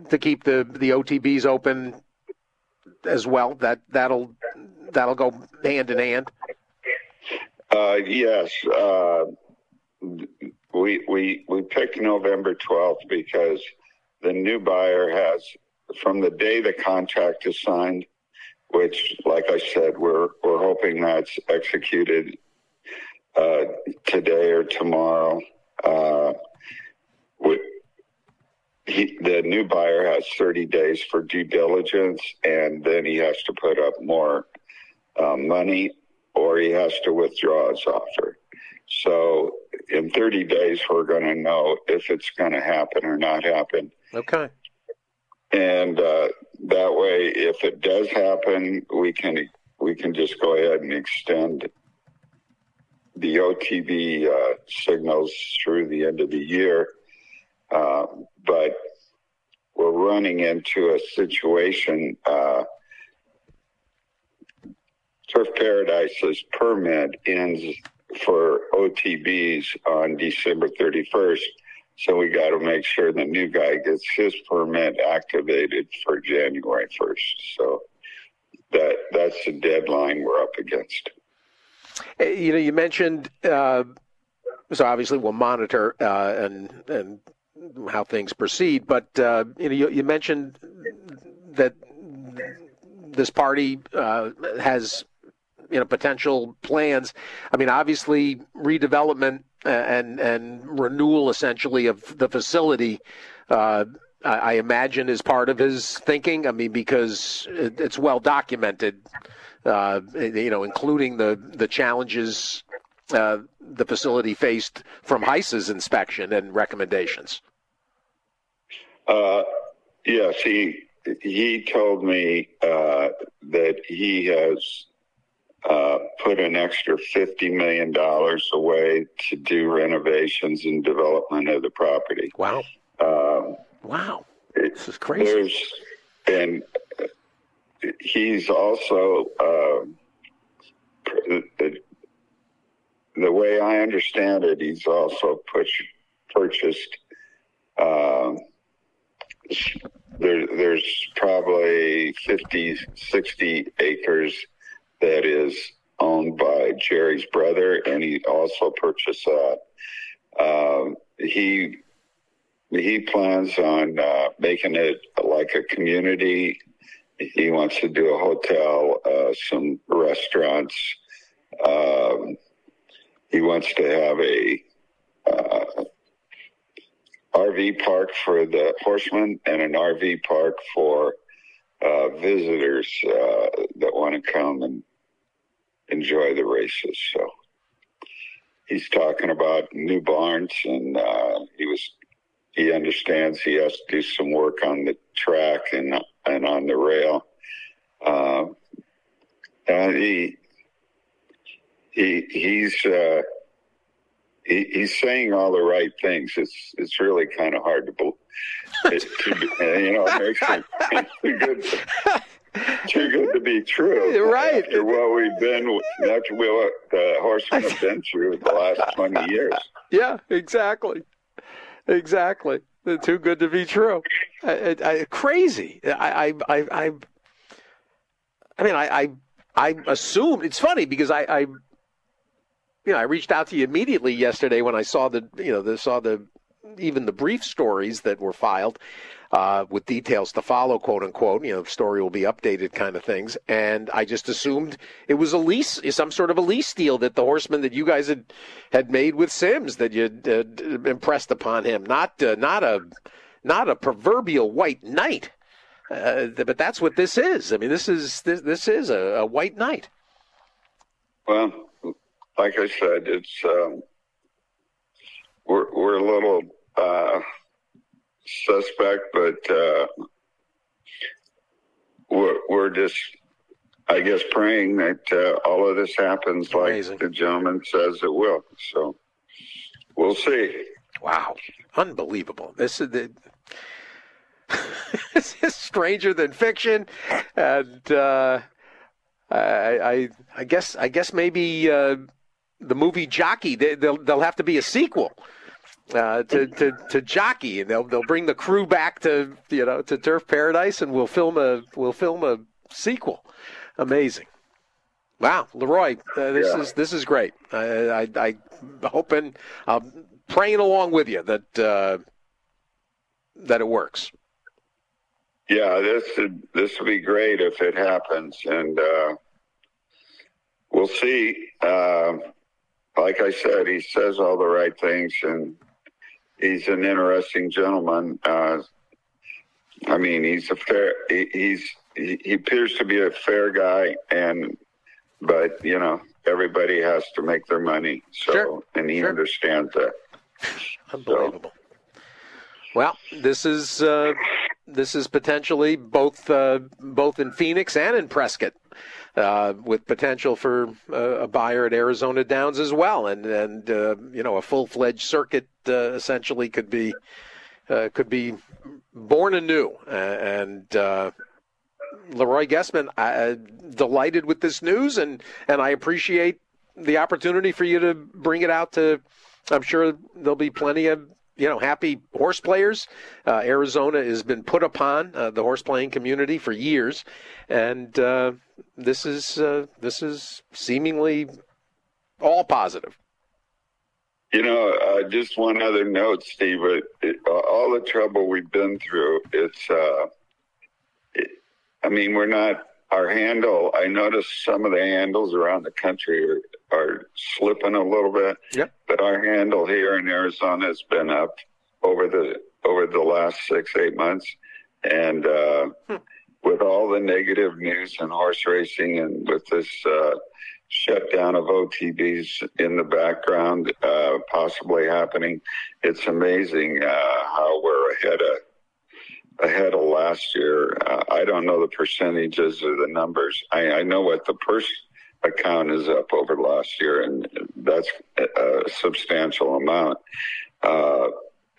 to keep the the OTBs open as well. That that'll that'll go hand in hand. Uh, yes, uh, we we we picked November twelfth because the new buyer has from the day the contract is signed, which, like I said, we're we're hoping that's executed uh, today or tomorrow. Uh, we, he, the new buyer has 30 days for due diligence, and then he has to put up more uh, money or he has to withdraw his offer. So in 30 days, we're going to know if it's going to happen or not happen. Okay. And uh, that way, if it does happen, we can we can just go ahead and extend the OTB uh, signals through the end of the year. Uh, but we're running into a situation. Turf Paradise's permit ends for OTBs on December 31st. So we got to make sure the new guy gets his permit activated for January 1st. So that that's the deadline we're up against. You know, you mentioned uh, so obviously we'll monitor uh, and and how things proceed, but uh, you know you, you, mentioned that this party uh, has you know potential plans. I mean, obviously redevelopment and and renewal essentially of the facility. Uh, I imagine is part of his thinking. I mean, because it's well documented, uh, you know, including the the challenges uh, the facility faced from HISA's inspection and recommendations. Uh, yes, he he told me uh, that he has uh, put an extra $50 million away to do renovations and development of the property. Wow. Um, wow. This is crazy. and he's also, uh, the, the, way I understand it, he's also push, purchased. Um, there, there's probably 50, 60 acres that is owned by Jerry's brother, and he also purchased that. Um, he he plans on uh, making it like a community. He wants to do a hotel, uh, some restaurants. Um, he wants to have a uh, RV park for the horsemen and an RV park for uh, visitors uh, that want to come and enjoy the races. So he's talking about new barns, and uh, he was he understands he has to do some work on the track and and on the rail. Uh, and he he he's uh, he, he's saying all the right things. It's it's really kind of hard to believe. It, [LAUGHS] to, you know, it makes it, it's good too good to be true. [LAUGHS] Right. After what we've been, after what the horsemen have been through the last 20 years. Yeah, exactly. Exactly. Too good to be true. I, I, crazy. I, I, I, I mean, I, I, I assumed it's funny because I, I, you know, I reached out to you immediately yesterday when I saw the, you know, the, saw the even the brief stories that were filed uh, with details to follow, quote unquote. You know, story will be updated, kind of things. And I just assumed it was a lease, some sort of a lease deal that the horseman that you guys had had made with Simms that you uh, impressed upon him, not uh, not a not a proverbial white knight. Uh, but that's what this is. I mean, this is this this is a, a white knight. Well, like I said, it's um, we're we're a little uh, suspect, but uh, we're we're just, I guess, praying that uh, all of this happens Amazing. like the gentleman says it will. So we'll see. Wow, unbelievable! This is the. [LAUGHS] this is stranger than fiction, and uh, I, I, I guess, I guess maybe uh, the movie Jockey. They, will they'll have to be a sequel uh, to, to to Jockey, and they'll they'll bring the crew back to you know to Turf Paradise, and we'll film a we'll film a sequel. Amazing. Wow, Leroy, uh, this Yeah. is this is great. I, I, I hoping, I'm praying along with you that uh, that it works. Yeah, this would this would be great if it happens, and uh, we'll see. Uh, like I said, he says all the right things, and he's an interesting gentleman. Uh, I mean, he's a fair. He, he's he, he appears to be a fair guy, and but you know everybody has to make their money. So, and he understands that. Unbelievable. Well, this is uh, this is potentially both uh, both in Phoenix and in Prescott, uh, with potential for uh, a buyer at Arizona Downs as well, and and uh, you know a full fledged circuit uh, essentially could be uh, could be born anew, and. Leroy Gessmann, uh, delighted with this news, and, and I appreciate the opportunity for you to bring it out to. I'm sure there'll be plenty of you know happy horse players. Uh, Arizona has been put upon uh, the horse playing community for years, and uh, this is uh, this is seemingly all positive. You know, uh, just one other note, Steve. It, it, all the trouble we've been through, it's. Uh, it, I mean, we're not our handle. I noticed some of the handles around the country are, are slipping a little bit. Yep. But our handle here in Arizona has been up over the over the last six eight months, and uh, with all the negative news in horse racing and with this uh, shutdown of OTBs in the background uh, possibly happening, it's amazing uh, how we're ahead of ahead of last year. Uh, I don't know the percentages or the numbers. I, I know what the purse account is up over last year, and that's a substantial amount. Uh,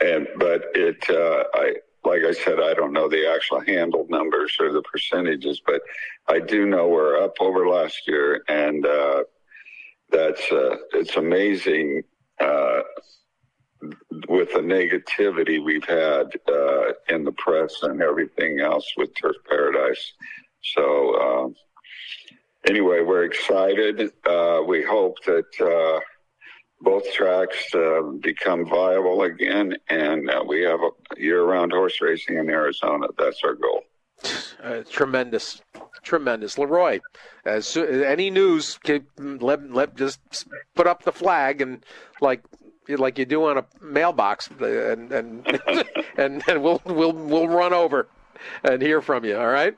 and but it, uh, I like I said, I don't know the actual handle numbers or the percentages, but I do know we're up over last year, and uh, that's uh, it's amazing. Uh, with the negativity we've had uh, in the press and everything else with Turf Paradise. So, um, anyway, we're excited. Uh, we hope that uh, both tracks uh, become viable again and uh, we have a year round horse racing in Arizona. That's our goal. Uh, tremendous, tremendous. Leroy, as any news, let, let just put up the flag and like like you do on a mailbox, and and [LAUGHS] and, and we'll we'll we'll run over and hear from you. All right.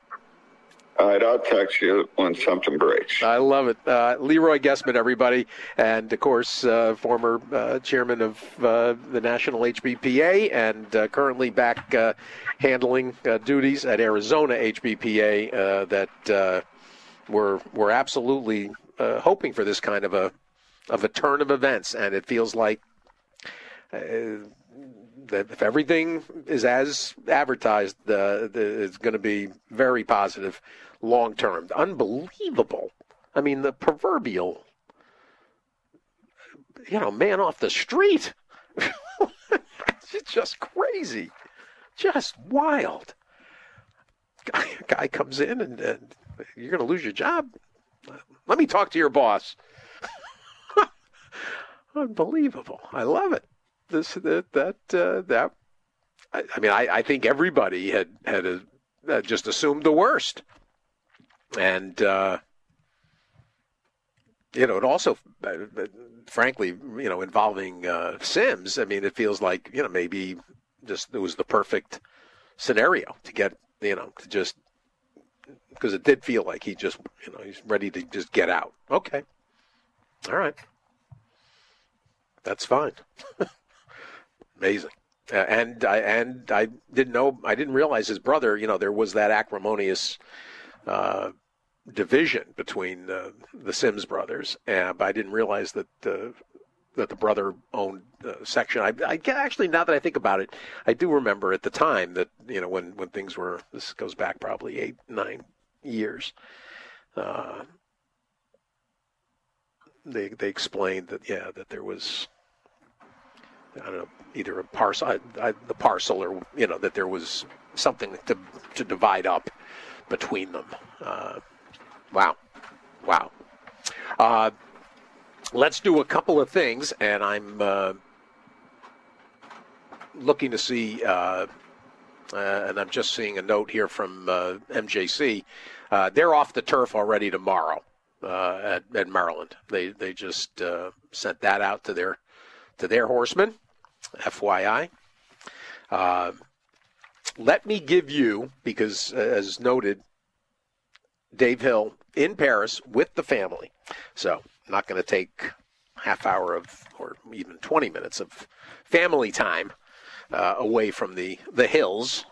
All right, I'll text you when something breaks. I love it. Uh, Leroy Gessmann, everybody. And, of course, uh, former uh, chairman of uh, the National HBPA and uh, currently back uh, handling duties at Arizona HBPA that we're, we're absolutely hoping for this kind of a, of a turn of events. And it feels like if everything is as advertised, uh, it's going to be very positive long term. Unbelievable. I mean, the proverbial, you know, man off the street. [LAUGHS] it's just crazy, just wild. Guy, guy comes in and, and you're going to lose your job. Let me talk to your boss. [LAUGHS] Unbelievable. I love it. This that that uh, that. I, I mean, I, I think everybody had had a, uh, just assumed the worst, and uh, you know, it also, uh, frankly, you know, involving uh, Simms. I mean, it feels like you know maybe just it was the perfect scenario to get you know to just because it did feel like he just you know he's ready to just get out. Okay, all right, that's fine. [LAUGHS] Amazing. Uh, and I and I didn't know I didn't realize his brother. You know, there was that acrimonious uh, division between uh, the Simms brothers, but I didn't realize that uh, that the brother owned section. I, I actually now that I think about it, I do remember at the time that you know when when things were this goes back probably eight nine years. Uh, they they explained that yeah that there was I don't know either a parcel I, I, the parcel or you know that there was something to to divide up between them. Uh, wow, wow. Uh, let's do a couple of things, and I'm uh, looking to see. Uh, uh, and I'm just seeing a note here from uh, MJC. They're off the turf already tomorrow at, at, Maryland. They they just sent that out to their to their horsemen. FYI. let me give you because, as noted, Dave Hill in Paris with the family. So not going to take half hour of or even 20 minutes of family time uh, away from the, the hills.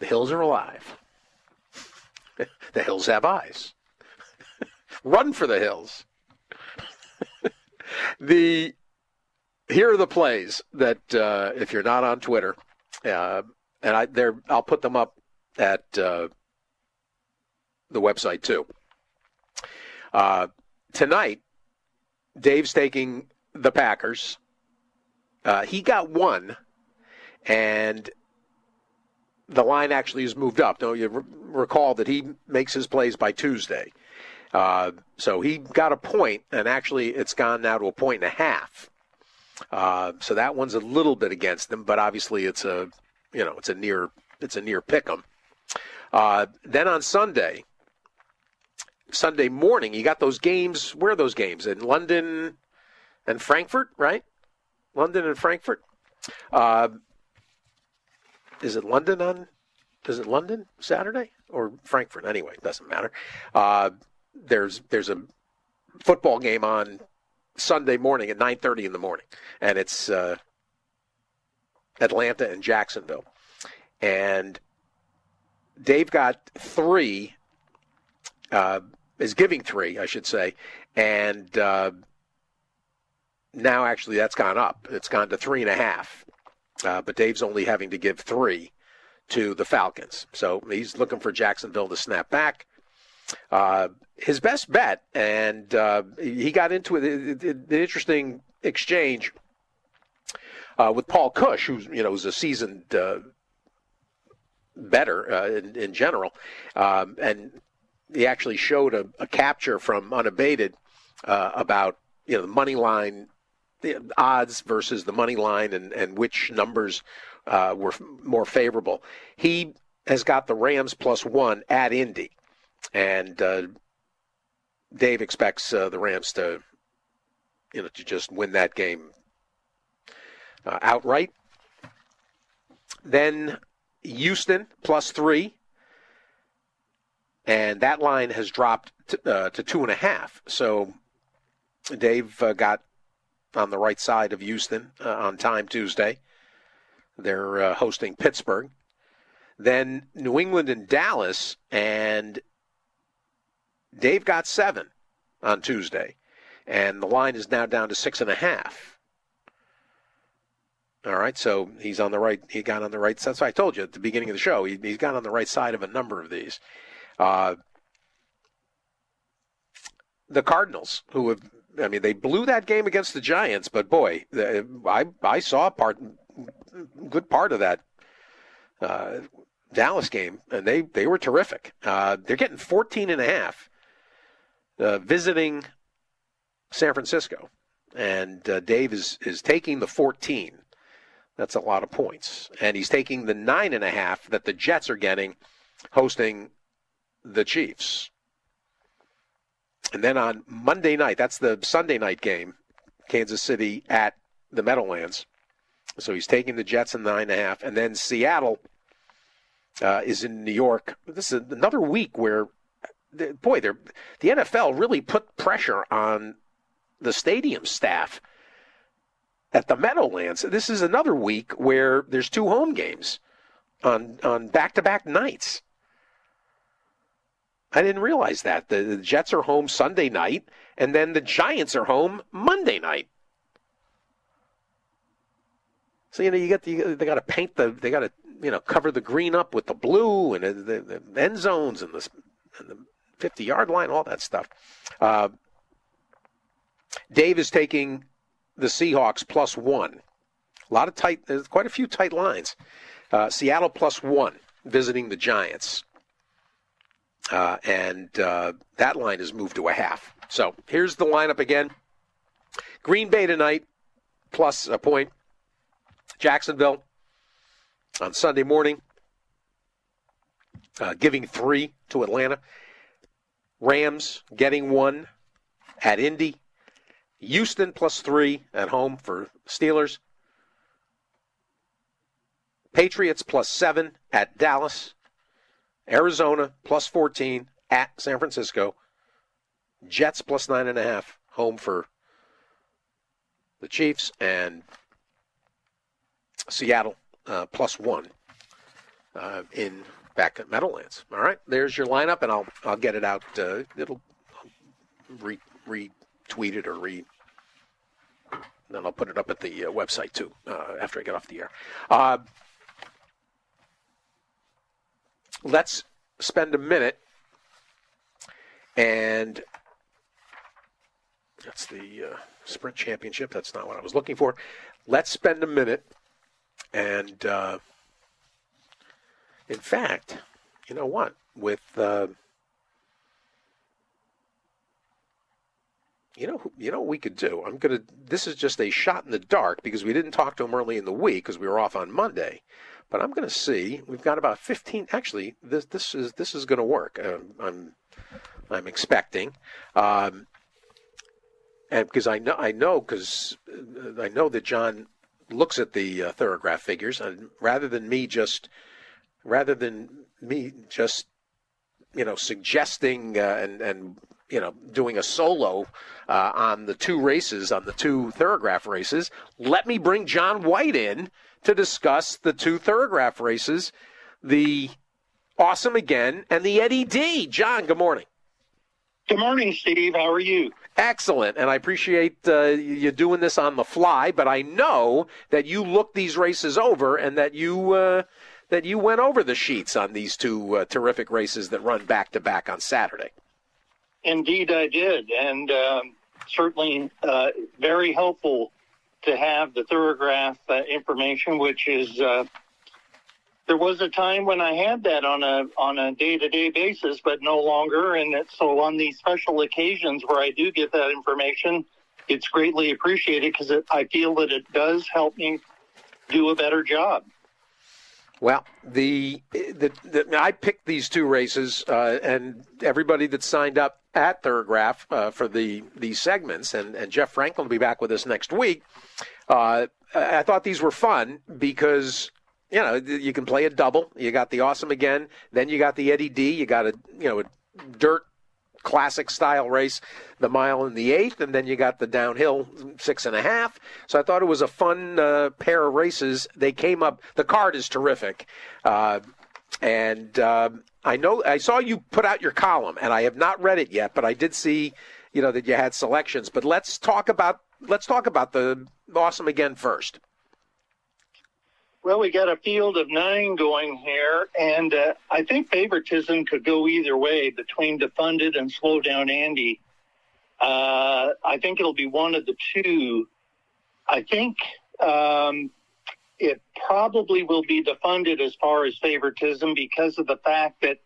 The hills are alive. [LAUGHS] the hills have eyes. [LAUGHS] Run for the hills. [LAUGHS] the here are the plays that uh, if you're not on Twitter, uh, and I there I'll put them up at uh, the website too. Uh, tonight, Dave's taking the Packers. Uh, he got one, and the line actually has moved up. Now, you re- recall that he makes his plays by Tuesday. Uh, so he got a point, and actually it's gone now to a point and a half. Uh, so that one's a little bit against them, but obviously it's a, you know, it's a near, it's a near pick 'em. Uh, then on Sunday, Sunday morning. You got those games. Where are those games? In London and Frankfurt, right? London and Frankfurt. Uh, is it London on? Is it London Saturday or Frankfurt? Anyway, doesn't matter. Uh, there's there's a football game on Sunday morning at 9:30 in the morning, and it's uh, Atlanta and Jacksonville. And Dave got three uh, is giving three, I should say, and uh, now actually that's gone up. It's gone to three and a half, uh, but Dave's only having to give three to the Falcons. So he's looking for Jacksonville to snap back. Uh, his best bet, and uh, he got into an interesting exchange uh, with Paul Cush, who's you know who's a seasoned uh, better uh, in, in, general, um, and he actually showed a, a capture from Unabated uh, about you know the money line the odds versus the money line and, and which numbers uh, were more favorable. He has got the Rams plus one at Indy, and uh, Dave expects uh, the Rams to you know to just win that game uh, outright. Then Houston plus three and that line has dropped to, uh, to two and a half. So Dave uh, got on the right side of Houston uh, on time Tuesday. They're hosting Pittsburgh. Then New England and Dallas, and Dave got seven on Tuesday, and the line is now down to six and a half. All right, so he's on the right. He got on the right. That's what I told you at the beginning of the show. He, has got on the right side of a number of these. Uh, the Cardinals, who have, I mean, they blew that game against the Giants, but boy, I I saw part, good part of that uh, Dallas game, and they they were terrific. Uh, they're getting 14 and a half uh, visiting San Francisco. and uh, Dave is is taking the 14. That's a lot of points, and he's taking the nine and a half that the Jets are getting, hosting the Chiefs. And then on Monday night, that's the Sunday night game, Kansas City at the Meadowlands. So he's taking the Jets in nine and a half, and then Seattle uh, is in New York. This is another week where, boy, the NFL really put pressure on the stadium staff at the Meadowlands. This is another week where there's two home games on on back to back nights. I didn't realize that the, the Jets are home Sunday night, and then the Giants are home Monday night. So you know you get the, they got to paint the they got to you know cover the green up with the blue and the, the end zones and the and the 50 yard line, all that stuff. Uh, Dave is taking the Seahawks plus one. A lot of tight, there's quite a few tight lines. Uh, Seattle plus one, visiting the Giants. Uh, and uh, that line has moved to a half. So here's the lineup again Green Bay tonight, plus a point. Jacksonville on Sunday morning, uh, giving three to Atlanta. Rams getting one at Indy. Houston plus three at home for Steelers. Patriots plus seven at Dallas. Arizona plus 14 at San Francisco. Jets plus nine and a half home for the Chiefs. And Seattle uh, plus one uh, in back at Meadowlands. All right, there's your lineup, and I'll I'll get it out. Uh, it'll re retweet it or re. Then I'll put it up at the uh, website too uh, after I get off the air. Uh, let's spend a minute and that's the uh, sprint championship. That's not what I was looking for. Let's spend a minute and uh, in fact, you know what? With uh, you know, you know what we could do. I'm gonna. This is just a shot in the dark because we didn't talk to him early in the week because we were off on Monday. But I'm gonna see. We've got about 15. Actually, this this is this is gonna work. Uh, I'm I'm expecting. Um, and because I know I know because uh, I know that Jon looks at the uh, Thoro-Graph figures, and rather than me just, rather than me just, you know, suggesting uh, and and you know doing a solo uh, on the two races, on the two Thoro-Graph races, let me bring Jon White in to discuss the two Thoro-Graph races, the Awesome Again and the Eddie D. Jon, good morning. Good morning, Steve. How are you? Excellent, and I appreciate uh, you doing this on the fly. But I know that you looked these races over, and that you uh, that you went over the sheets on these two uh, terrific races that run back to back on Saturday. Indeed, I did, and um, certainly uh, very helpful to have the Thoro-Graph uh, information, which is uh, there was a time when I had that on a on a day to day basis, but no longer. And so on these special occasions where I do get that information, it's greatly appreciated because I feel that it does help me do a better job. Well, the, the, the I picked these two races, uh, and everybody that signed up at Thoro-Graph uh, for the these segments, and, and Jeff Franklin will be back with us next week. Uh, I thought these were fun because you know, you can play a double. You got the awesome again. Then you got the Eddie D. You got a you know a dirt classic style race, the mile and the eighth, and then you got the downhill six and a half. So I thought it was a fun uh, pair of races. They came up. The card is terrific, uh, and uh, I know I saw you put out your column, and I have not read it yet, but I did see, you know, that you had selections. But let's talk about let's talk about the awesome again first. Well, we got a field of nine going here, and uh, I think favoritism could go either way between defunded and slow down Andy. Uh, I think it'll be one of the two. I think um, it probably will be defunded as far as favoritism because of the fact that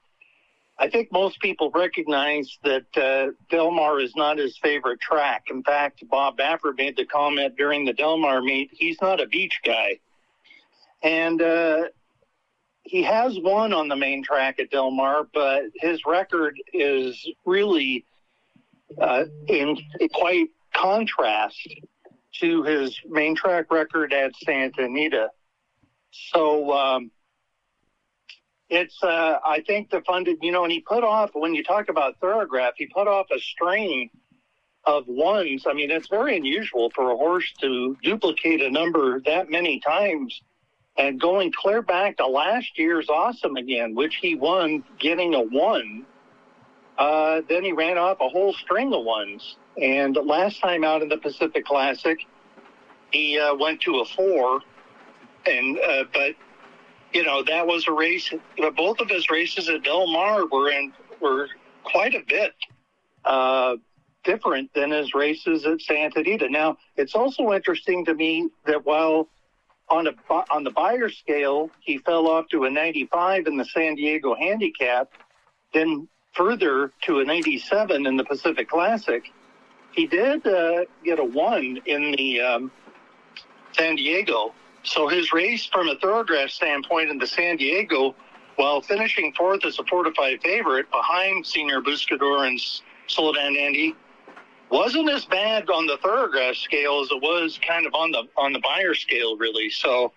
I think most people recognize that uh, Del Mar is not his favorite track. In fact, Bob Baffert made the comment during the Delmar meet, he's not a beach guy. And uh, he has won on the main track at Del Mar, but his record is really uh, in quite contrast to his main track record at Santa Anita. So um, it's, uh, I think, Defunded, you know, and he put off, when you talk about Thoro-Graph, he put off a string of ones. I mean, it's very unusual for a horse to duplicate a number that many times and going clear back to last year's Awesome again, which he won getting a one. Uh, then he ran off a whole string of ones. And last time out in the Pacific Classic, he uh, went to a four. And uh, but you know that was a race. Both of his races at Del Mar were in were quite a bit uh, different than his races at Santa Anita. Now it's also interesting to me that while on a on the Beyer scale, he fell off to a 95 in the San Diego Handicap, then further to a 97 in the Pacific Classic. He did uh, get a one in the um, San Diego. So his race, from a Thoro-Graph standpoint, in the San Diego, while finishing fourth as a four to five favorite behind Señor Buscador and Down Andy, wasn't as bad on the Thoro-Graph scale as it was kind of on the on the Beyer scale, really. So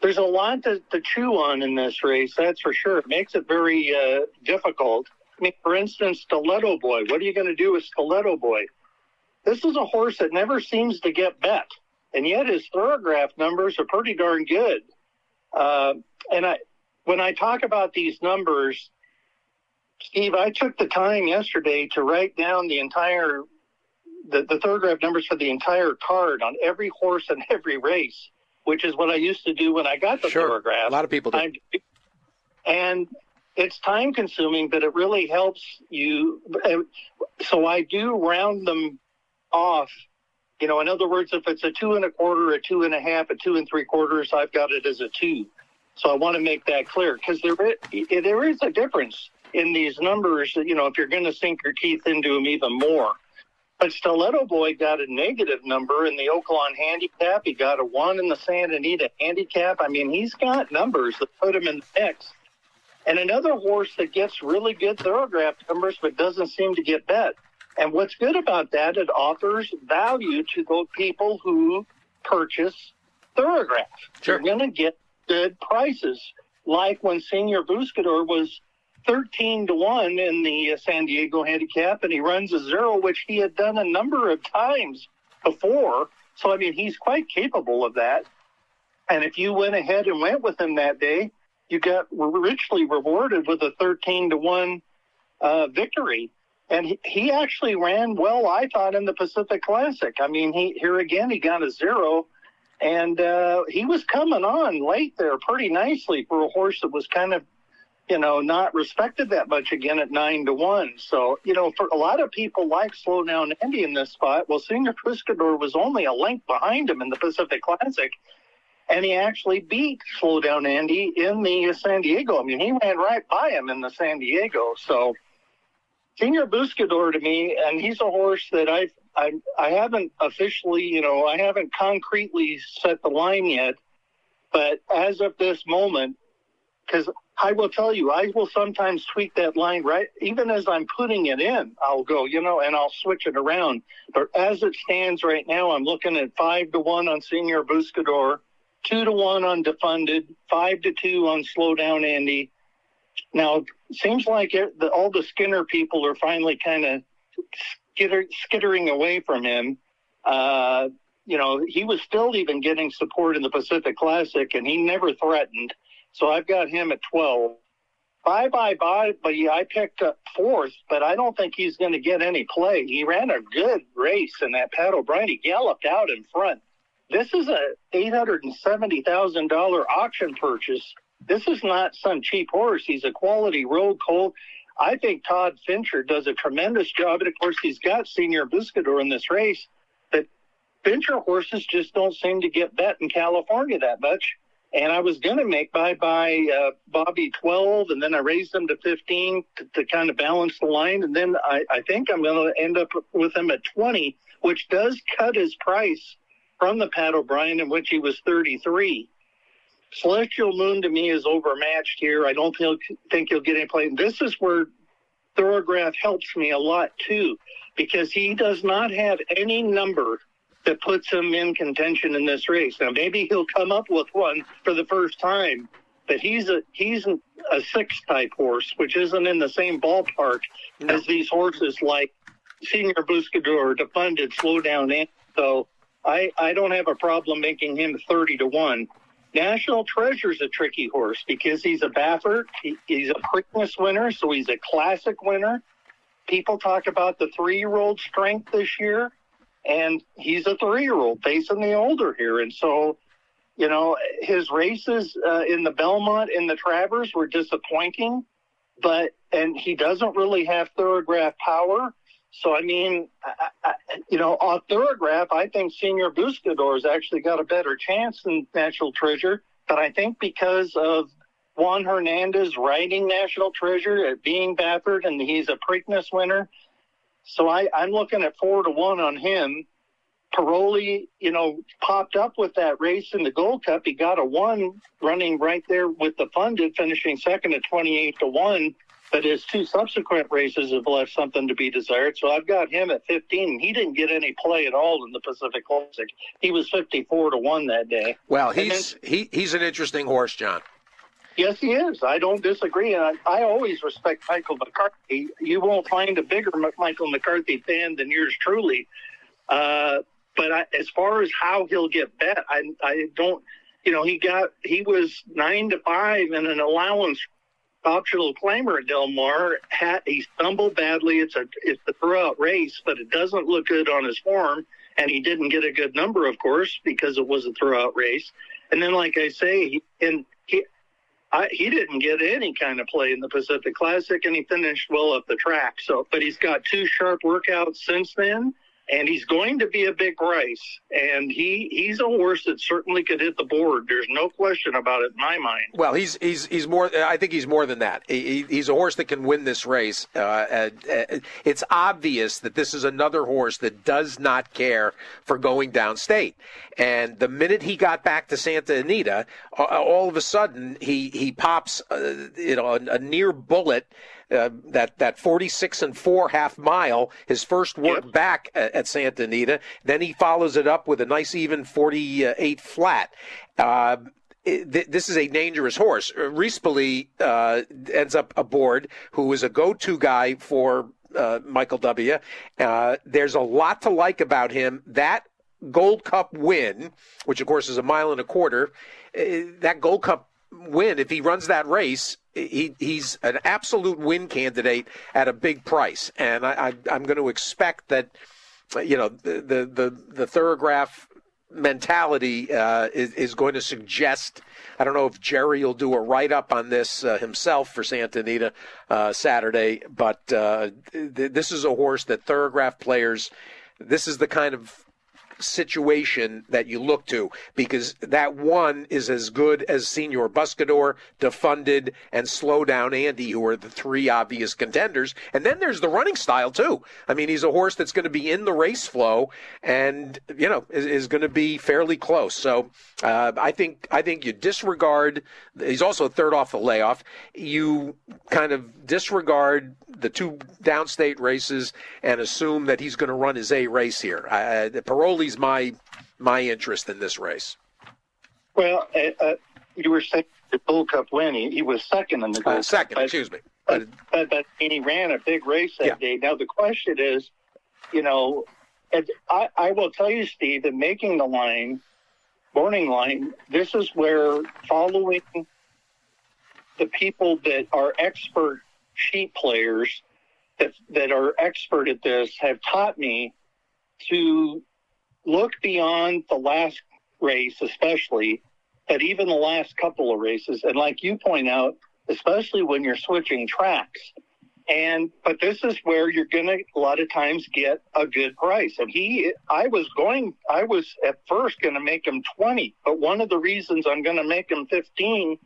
there's a lot to, to chew on in this race, that's for sure. It makes it very uh, difficult. I mean, for instance, Stiletto Boy. What are you going to do with Stiletto Boy? This is a horse that never seems to get bet, and yet his Thoro-Graph numbers are pretty darn good. Uh, and I, when I talk about these numbers, Steve, I took the time yesterday to write down the entire the, the Thoro-Graph numbers for the entire card on every horse and [LAUGHS] every race, which is what I used to do when I got the sure. Thoro-Graph. A lot of people do. And it's time consuming, but it really helps you. Eh, so I do round them off. You know, in other words, if it's a two and a quarter, a two and a half, a two and three quarters, I've got it as a two. So I want to make that clear because there, there is a difference in these numbers. You know, if you're going to sink your teeth into them even more. But Stiletto Boy got a negative number in the Oaklawn handicap. He got a one in the Santa Anita handicap. I mean, he's got numbers that put him in the mix. And another horse that gets really good Thoro-Graph numbers but doesn't seem to get bet. And what's good about that, it offers value to those people who purchase Thoro-Graph. Sure. You're going to get good prices. Like when Señor Buscador was 13 to 1 in the uh, San Diego handicap, and he runs a zero, which he had done a number of times before. So, I mean, he's quite capable of that. And if you went ahead and went with him that day, you got richly rewarded with a 13 to 1 uh, victory. And he, he actually ran well, I thought, in the Pacific Classic. I mean, he here again, he got a zero. And uh, he was coming on late there pretty nicely for a horse that was kind of you know, not respected that much again at nine to one. So, you know, for a lot of people like slow down Andy in this spot, well, Señor Buscador was only a length behind him in the Pacific Classic. And he actually beat Slow Down Andy in the San Diego. I mean, he ran right by him in the San Diego. So, Señor Buscador to me, and he's a horse that I've, I, I haven't officially, you know, I haven't concretely set the line yet. But as of this moment, because I will tell you, I will sometimes tweak that line right, even as I'm putting it in. I'll go, you know, and I'll switch it around. But as it stands right now, I'm looking at five to one on Señor Buscador, two to one on Defunded, five to two on Slow Down Andy. Now, seems like it, the, all the Skinner people are finally kind of skitter, skittering away from him. Uh, you know, he was still even getting support in the Pacific Classic, and he never threatened. So I've got him at 12. Bye bye bye, but I picked up fourth, but I don't think he's going to get any play. He ran a good race in that Pat O'Brien. He galloped out in front. This is a eight hundred and seventy thousand dollar auction purchase. This is not some cheap horse. He's a quality road colt. I think Todd Fincher does a tremendous job, and of course he's got Señor Buscador in this race. But Fincher horses just don't seem to get bet in California that much. And I was going to make bye bye uh, Bobby 12, and then I raised him to 15 to, to kind of balance the line. And then I, I think I'm going to end up with him at 20, which does cut his price from the Pat O'Brien, in which he was 33. Celestial Moon to me is overmatched here. I don't feel, think he'll get any play. This is where Thoro-Graph helps me a lot too, because he does not have any number that puts him in contention in this race. Now maybe he'll come up with one for the first time, but he's a he's a six type horse, which isn't in the same ballpark no. as these horses like Señor Buscador, Defunded, Slow Down, and so I I don't have a problem making him thirty to one. National Treasure's a tricky horse because he's a Baffert. He, he's a Preakness winner, so he's a classic winner. People talk about the three-year-old strength this year, and he's a three-year-old facing the older here. And so, you know, his races uh, in the Belmont and the Travers were disappointing, but and he doesn't really have Thoro-Graph power. So, I mean, I, I, you know, on Thoro-Graph, I think Señor Buscador's actually got a better chance than National Treasure. But I think because of Juan Hernandez riding National Treasure at being Baffert and he's a Preakness winner. So I, I'm looking at four to one on him. Paroli, you know, popped up with that race in the Gold Cup. He got a one running right there with Defunded, finishing second at 28 to one but his two subsequent races have left something to be desired. So I've got him at 15. He didn't get any play at all in the Pacific Classic. He was 54 to one that day. Well, he's then, he he's an interesting horse, Jon. Yes, he is. I don't disagree, and I, I always respect Michael McCarthy. You won't find a bigger Michael McCarthy fan than yours truly. Uh, but I, as far as how he'll get bet, I I don't. You know, he got he was nine to five in an allowance optional claimer at Del Mar. Had, he stumbled badly. It's a it's a throughout race, but it doesn't look good on his form. And he didn't get a good number, of course, because it was a throughout race. And then, like I say, he, and he I, he didn't get any kind of play in the Pacific Classic, and he finished well up the track. So, but he's got two sharp workouts since then and he's going to be a big race. And he he's a horse that certainly could hit the board. There's no question about it in my mind. Well, he's he's he's more. I think he's more than that. He, he's a horse that can win this race. Uh, uh, it's obvious that this is another horse that does not care for going downstate. And the minute he got back to Santa Anita, uh, all of a sudden he he pops, uh, you know, a, a near bullet uh, that that 46 and four half mile, his first work yep. back at, at, Santa Anita. Then he follows it up with a nice even 48 flat. Uh, this is a dangerous horse. Uh, Rispoli uh, ends up aboard, who is a go-to guy for uh, Michael W. Uh, there's a lot to like about him. That Gold Cup win, which of course is a mile and a quarter, that Gold Cup win, if he runs that race, he, he's an absolute win candidate at a big price, and I, I, am going to expect that, you know, the the the, the Thoro-Graph mentality uh, is, is going to suggest. I don't know if Jerry will do a write up on this uh, himself for Santa Anita uh, Saturday, but uh, th- this is a horse that Thoro-Graph players. This is the kind of situation that you look to because that one is as good as Señor Buscador, Defunded, and Slow Down Andy, who are the three obvious contenders. And then there's the running style too. I mean, he's a horse that's going to be in the race flow and you know is, is going to be fairly close. So uh, I think I think you disregard. He's also third off the layoff. You kind of disregard the two downstate races and assume that he's going to run his A race here. Uh, Paroli's my my interest in this race. Well, uh, uh, you were saying the Gold Cup win. He, he was second in the Gold uh, second, Cup. excuse me. But, but, but he ran a big race that yeah. day. Now the question is, you know, I, I will tell you, Steve, that making the line, morning line, this is where following the people that are expert sheet players that that are expert at this have taught me to look beyond the last race, especially, but even the last couple of races. And like you point out, especially when you're switching tracks And but this is where you're gonna a lot of times get a good price. And he, I was going, I was at first gonna make him 20, but one of the reasons I'm gonna make him 15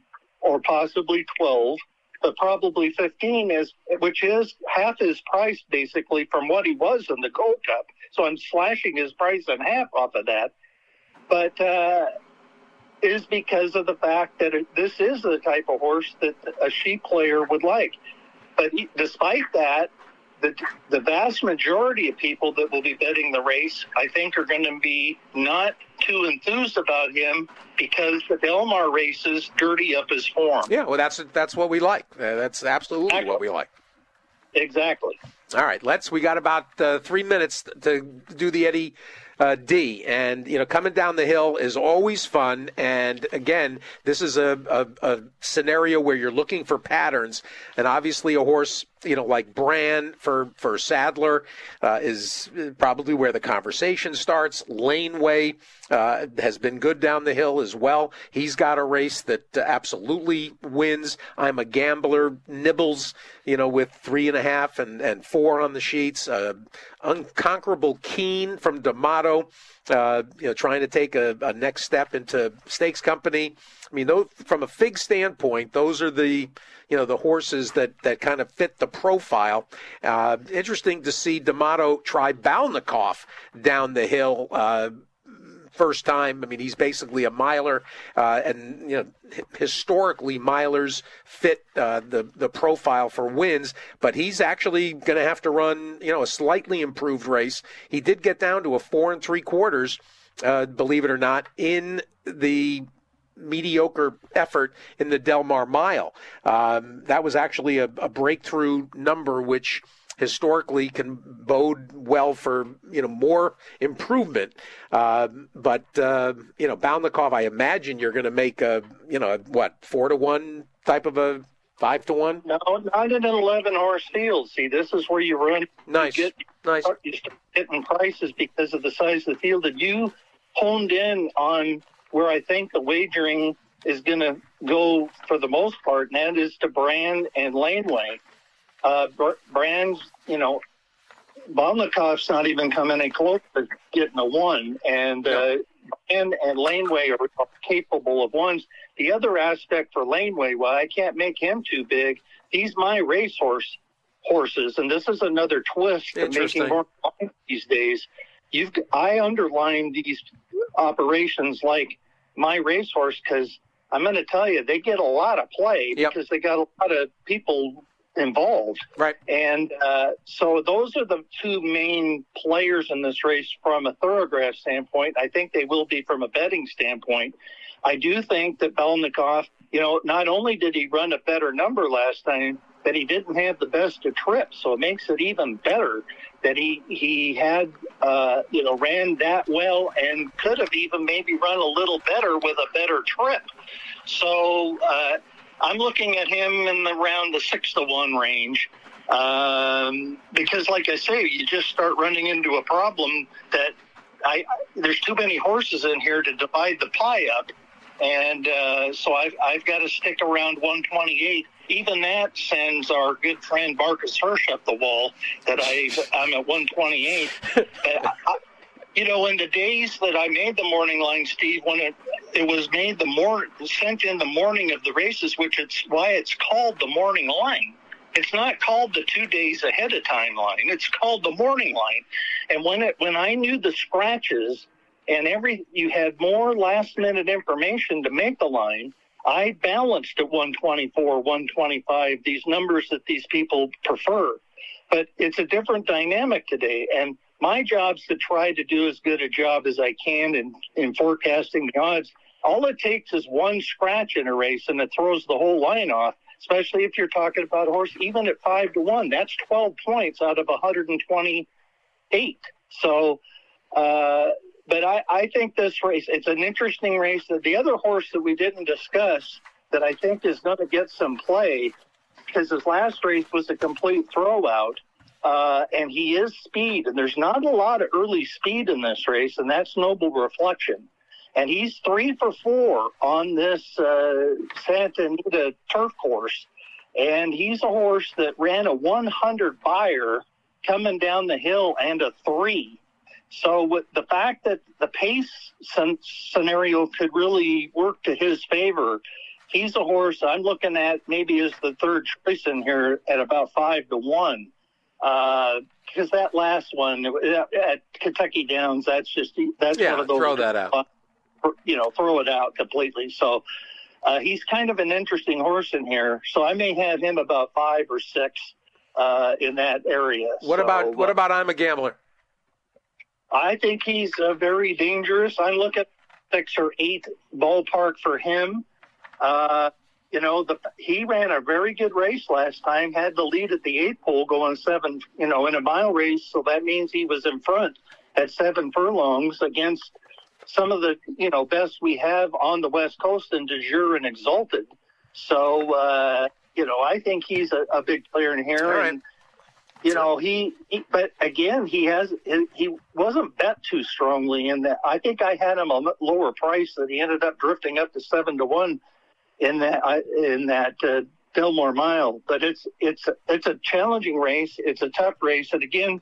or possibly 12, but probably 15 is, which is half his price basically from what he was in the Gold Cup. So I'm slashing his price in half off of that. But uh, is because of the fact that it, this is the type of horse that a sheet player would like. But he, despite that, the, the vast majority of people that will be betting the race, I think, are going to be not too enthused about him because the Del Mar races dirty up his form. Yeah, well, that's that's what we like. Uh, that's absolutely exactly. what we like. Exactly. All right, let's. We got about uh, three minutes to do the Eddie uh, D. And, you know, coming down the hill is always fun. And again, this is a, a, a scenario where you're looking for patterns. And obviously, a horse you know, like Brand for for Sadler uh, is probably where the conversation starts. Laneway uh, has been good down the hill as well. He's got a race that uh, absolutely wins. I'm a gambler. Nibbles, you know, with three and a half and, and four on the sheets. Uh, unconquerable Keen from D'Amato, uh, you know, trying to take a, a next step into stakes company. I mean, those, from a fig standpoint, those are the you know the horses that that kind of fit the profile. Uh, interesting to see D'Amato try Balnikov down the hill. First time. I mean, he's basically a miler, uh, and you know, historically milers fit uh, the the profile for wins. But he's actually going to have to run, you know, a slightly improved race. He did get down to a four and three quarters, uh, believe it or not, in the mediocre effort in the Del Mar Mile. Um, that was actually a, a, breakthrough number, which historically can bode well for you know more improvement. Uh, but uh, you know, Balnikov, I imagine you're going to make a you know what four to one type of a five to one. No, not in an eleven horse field. See, this is where you run. Nice, you get, nice. You start getting prices because of the size of the field, and you honed in on where I think the wagering is going to go for the most part, and that is to Brand and Laneway. Uh, Brand's, you know, Balnikov's not even coming in close to getting a one, and uh, Brand and Laneway are, are capable of ones. The other aspect for Laneway, why I can't make him too big, he's my racehorse horses, and this is another twist of making more money these days. You've I underline these operations like my racehorse because I'm going to tell you they get a lot of play yep. because they got a lot of people involved. Right. And uh, so those are the two main players in this race from a thoroughbred standpoint. I think they will be from a betting standpoint. I do think that Balnikov, you know, not only did he run a better number last time, but he didn't have the best of trips, so it makes it even better that he he had uh, you know ran that well and could have even maybe run a little better with a better trip. So uh, I'm looking at him in the around the six to one range. Um, because, like I say, you just start running into a problem that I, there's too many horses in here to divide the pie up, and uh, so I've I've got to stick around 128 even that sends our good friend Marcus Hersh up the wall that I I'm at 128. [LAUGHS] I, you know, in the days that I made the morning line, Steve, when it it was made the more sent in the morning of the races, which it's why it's called the morning line. It's not called the two days ahead of time line. It's called the morning line. And when it when I knew the scratches and every you had more last minute information to make the line I balanced at 124, 125, these numbers that these people prefer. But it's a different dynamic today. And my job's to try to do as good a job as I can in, in forecasting the odds. All it takes is one scratch in a race and it throws the whole line off, especially if you're talking about a horse, even at five to one. That's 12 points out of 128. So, uh, but I, I think this race, it's an interesting race. The other horse that we didn't discuss that I think is going to get some play because his last race was a complete throwout. Uh, and he is speed, and there's not a lot of early speed in this race, and that's Noble Reflection. And he's three for four on this uh, Santa Anita turf course. and he's a horse that ran a 100 Beyer coming down the hill and a three. So with the fact that the pace scenario could really work to his favor, he's a horse I'm looking at maybe as the third choice in here at about five to one. Uh, because that last one at Kentucky Downs, that's just that's yeah, one of those. throw that out. You know, throw it out completely. So uh, he's kind of an interesting horse in here. So I may have him about five or six uh, in that area. What so, about what about I'm a gambler? I think he's uh, very dangerous. I look at six or eight ballpark for him. You know, the, he ran a very good race last time, had the lead at the eight pole going seven, you know, in a mile race. So that means he was in front at seven furlongs against some of the, you know, best we have on the West Coast in De Jure and Exalted. So, uh, you know, I think he's a, a big player in here. And, you know, he, he, but again, he has, he wasn't bet too strongly in that. I think I had him a lower price that he ended up drifting up to seven to one in that, in that, uh, Fillmore Mile. But it's, it's, it's a challenging race. It's a tough race. And again,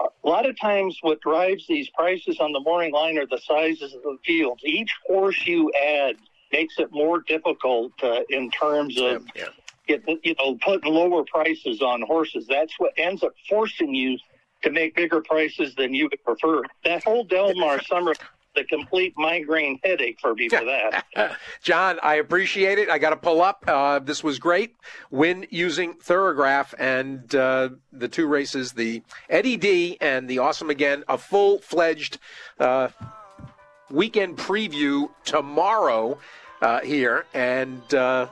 a lot of times what drives these prices on the morning line are the sizes of the fields. Each horse you add makes it more difficult uh, in terms of yeah, yeah. Get, you know putting lower prices on horses. That's what ends up forcing you to make bigger prices than you would prefer. That whole Del Mar summer the complete migraine headache for me for that. [LAUGHS] Jon, I appreciate it. I got to pull up. Uh, this was great. Win using Thoro-Graph and uh, the two races, the Eddie D and the Awesome Again, a full fledged uh, weekend preview tomorrow uh, here. And uh,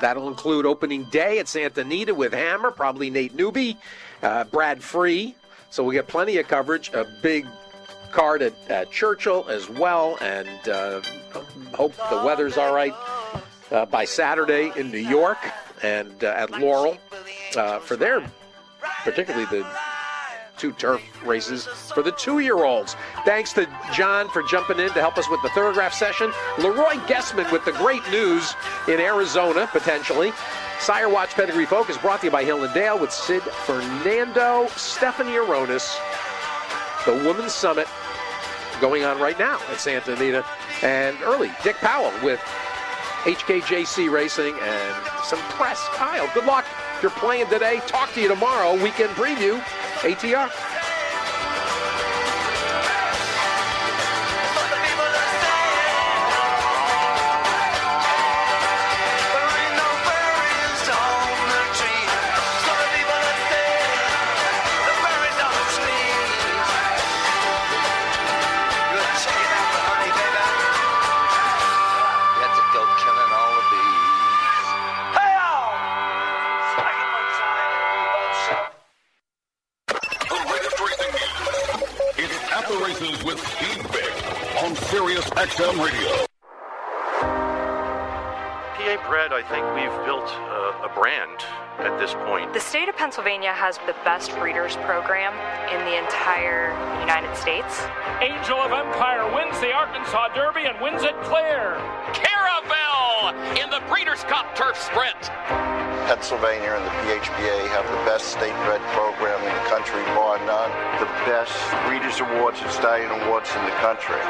that'll include opening day at Santa Anita with Hammer, probably Nate Newby, uh, Brad Free. So we get plenty of coverage. A big card at, at Churchill as well, and uh, hope the weather's all right uh, by Saturday in New York and uh, at Laurel uh, for their, particularly the two turf races for the two-year-olds. Thanks to Jon for jumping in to help us with the Thoro-Graph session. Leroy Gessmann with the great news in Arizona, potentially. Sire Watch Pedigree Focus brought to you by Hill and Dale with Sid Fernando, Stephanie Aronis, the Women's Summit going on right now at Santa Anita. And early, Dick Powell with HKJC Racing and some press. Kyle, good luck. If you're playing today, talk to you tomorrow. Weekend preview, ATR. XM Radio. PA Bred, I think we've built a, a brand at this point. The state of Pennsylvania has the best breeders program in the entire United States. Angel of Empire wins the Arkansas Derby and wins it clear. Caravel in the Breeders' Cup Turf Sprint. Pennsylvania and the PHBA have the best state bred program in the country, bar none. The best Breeders' Awards and Stallion Awards in the country.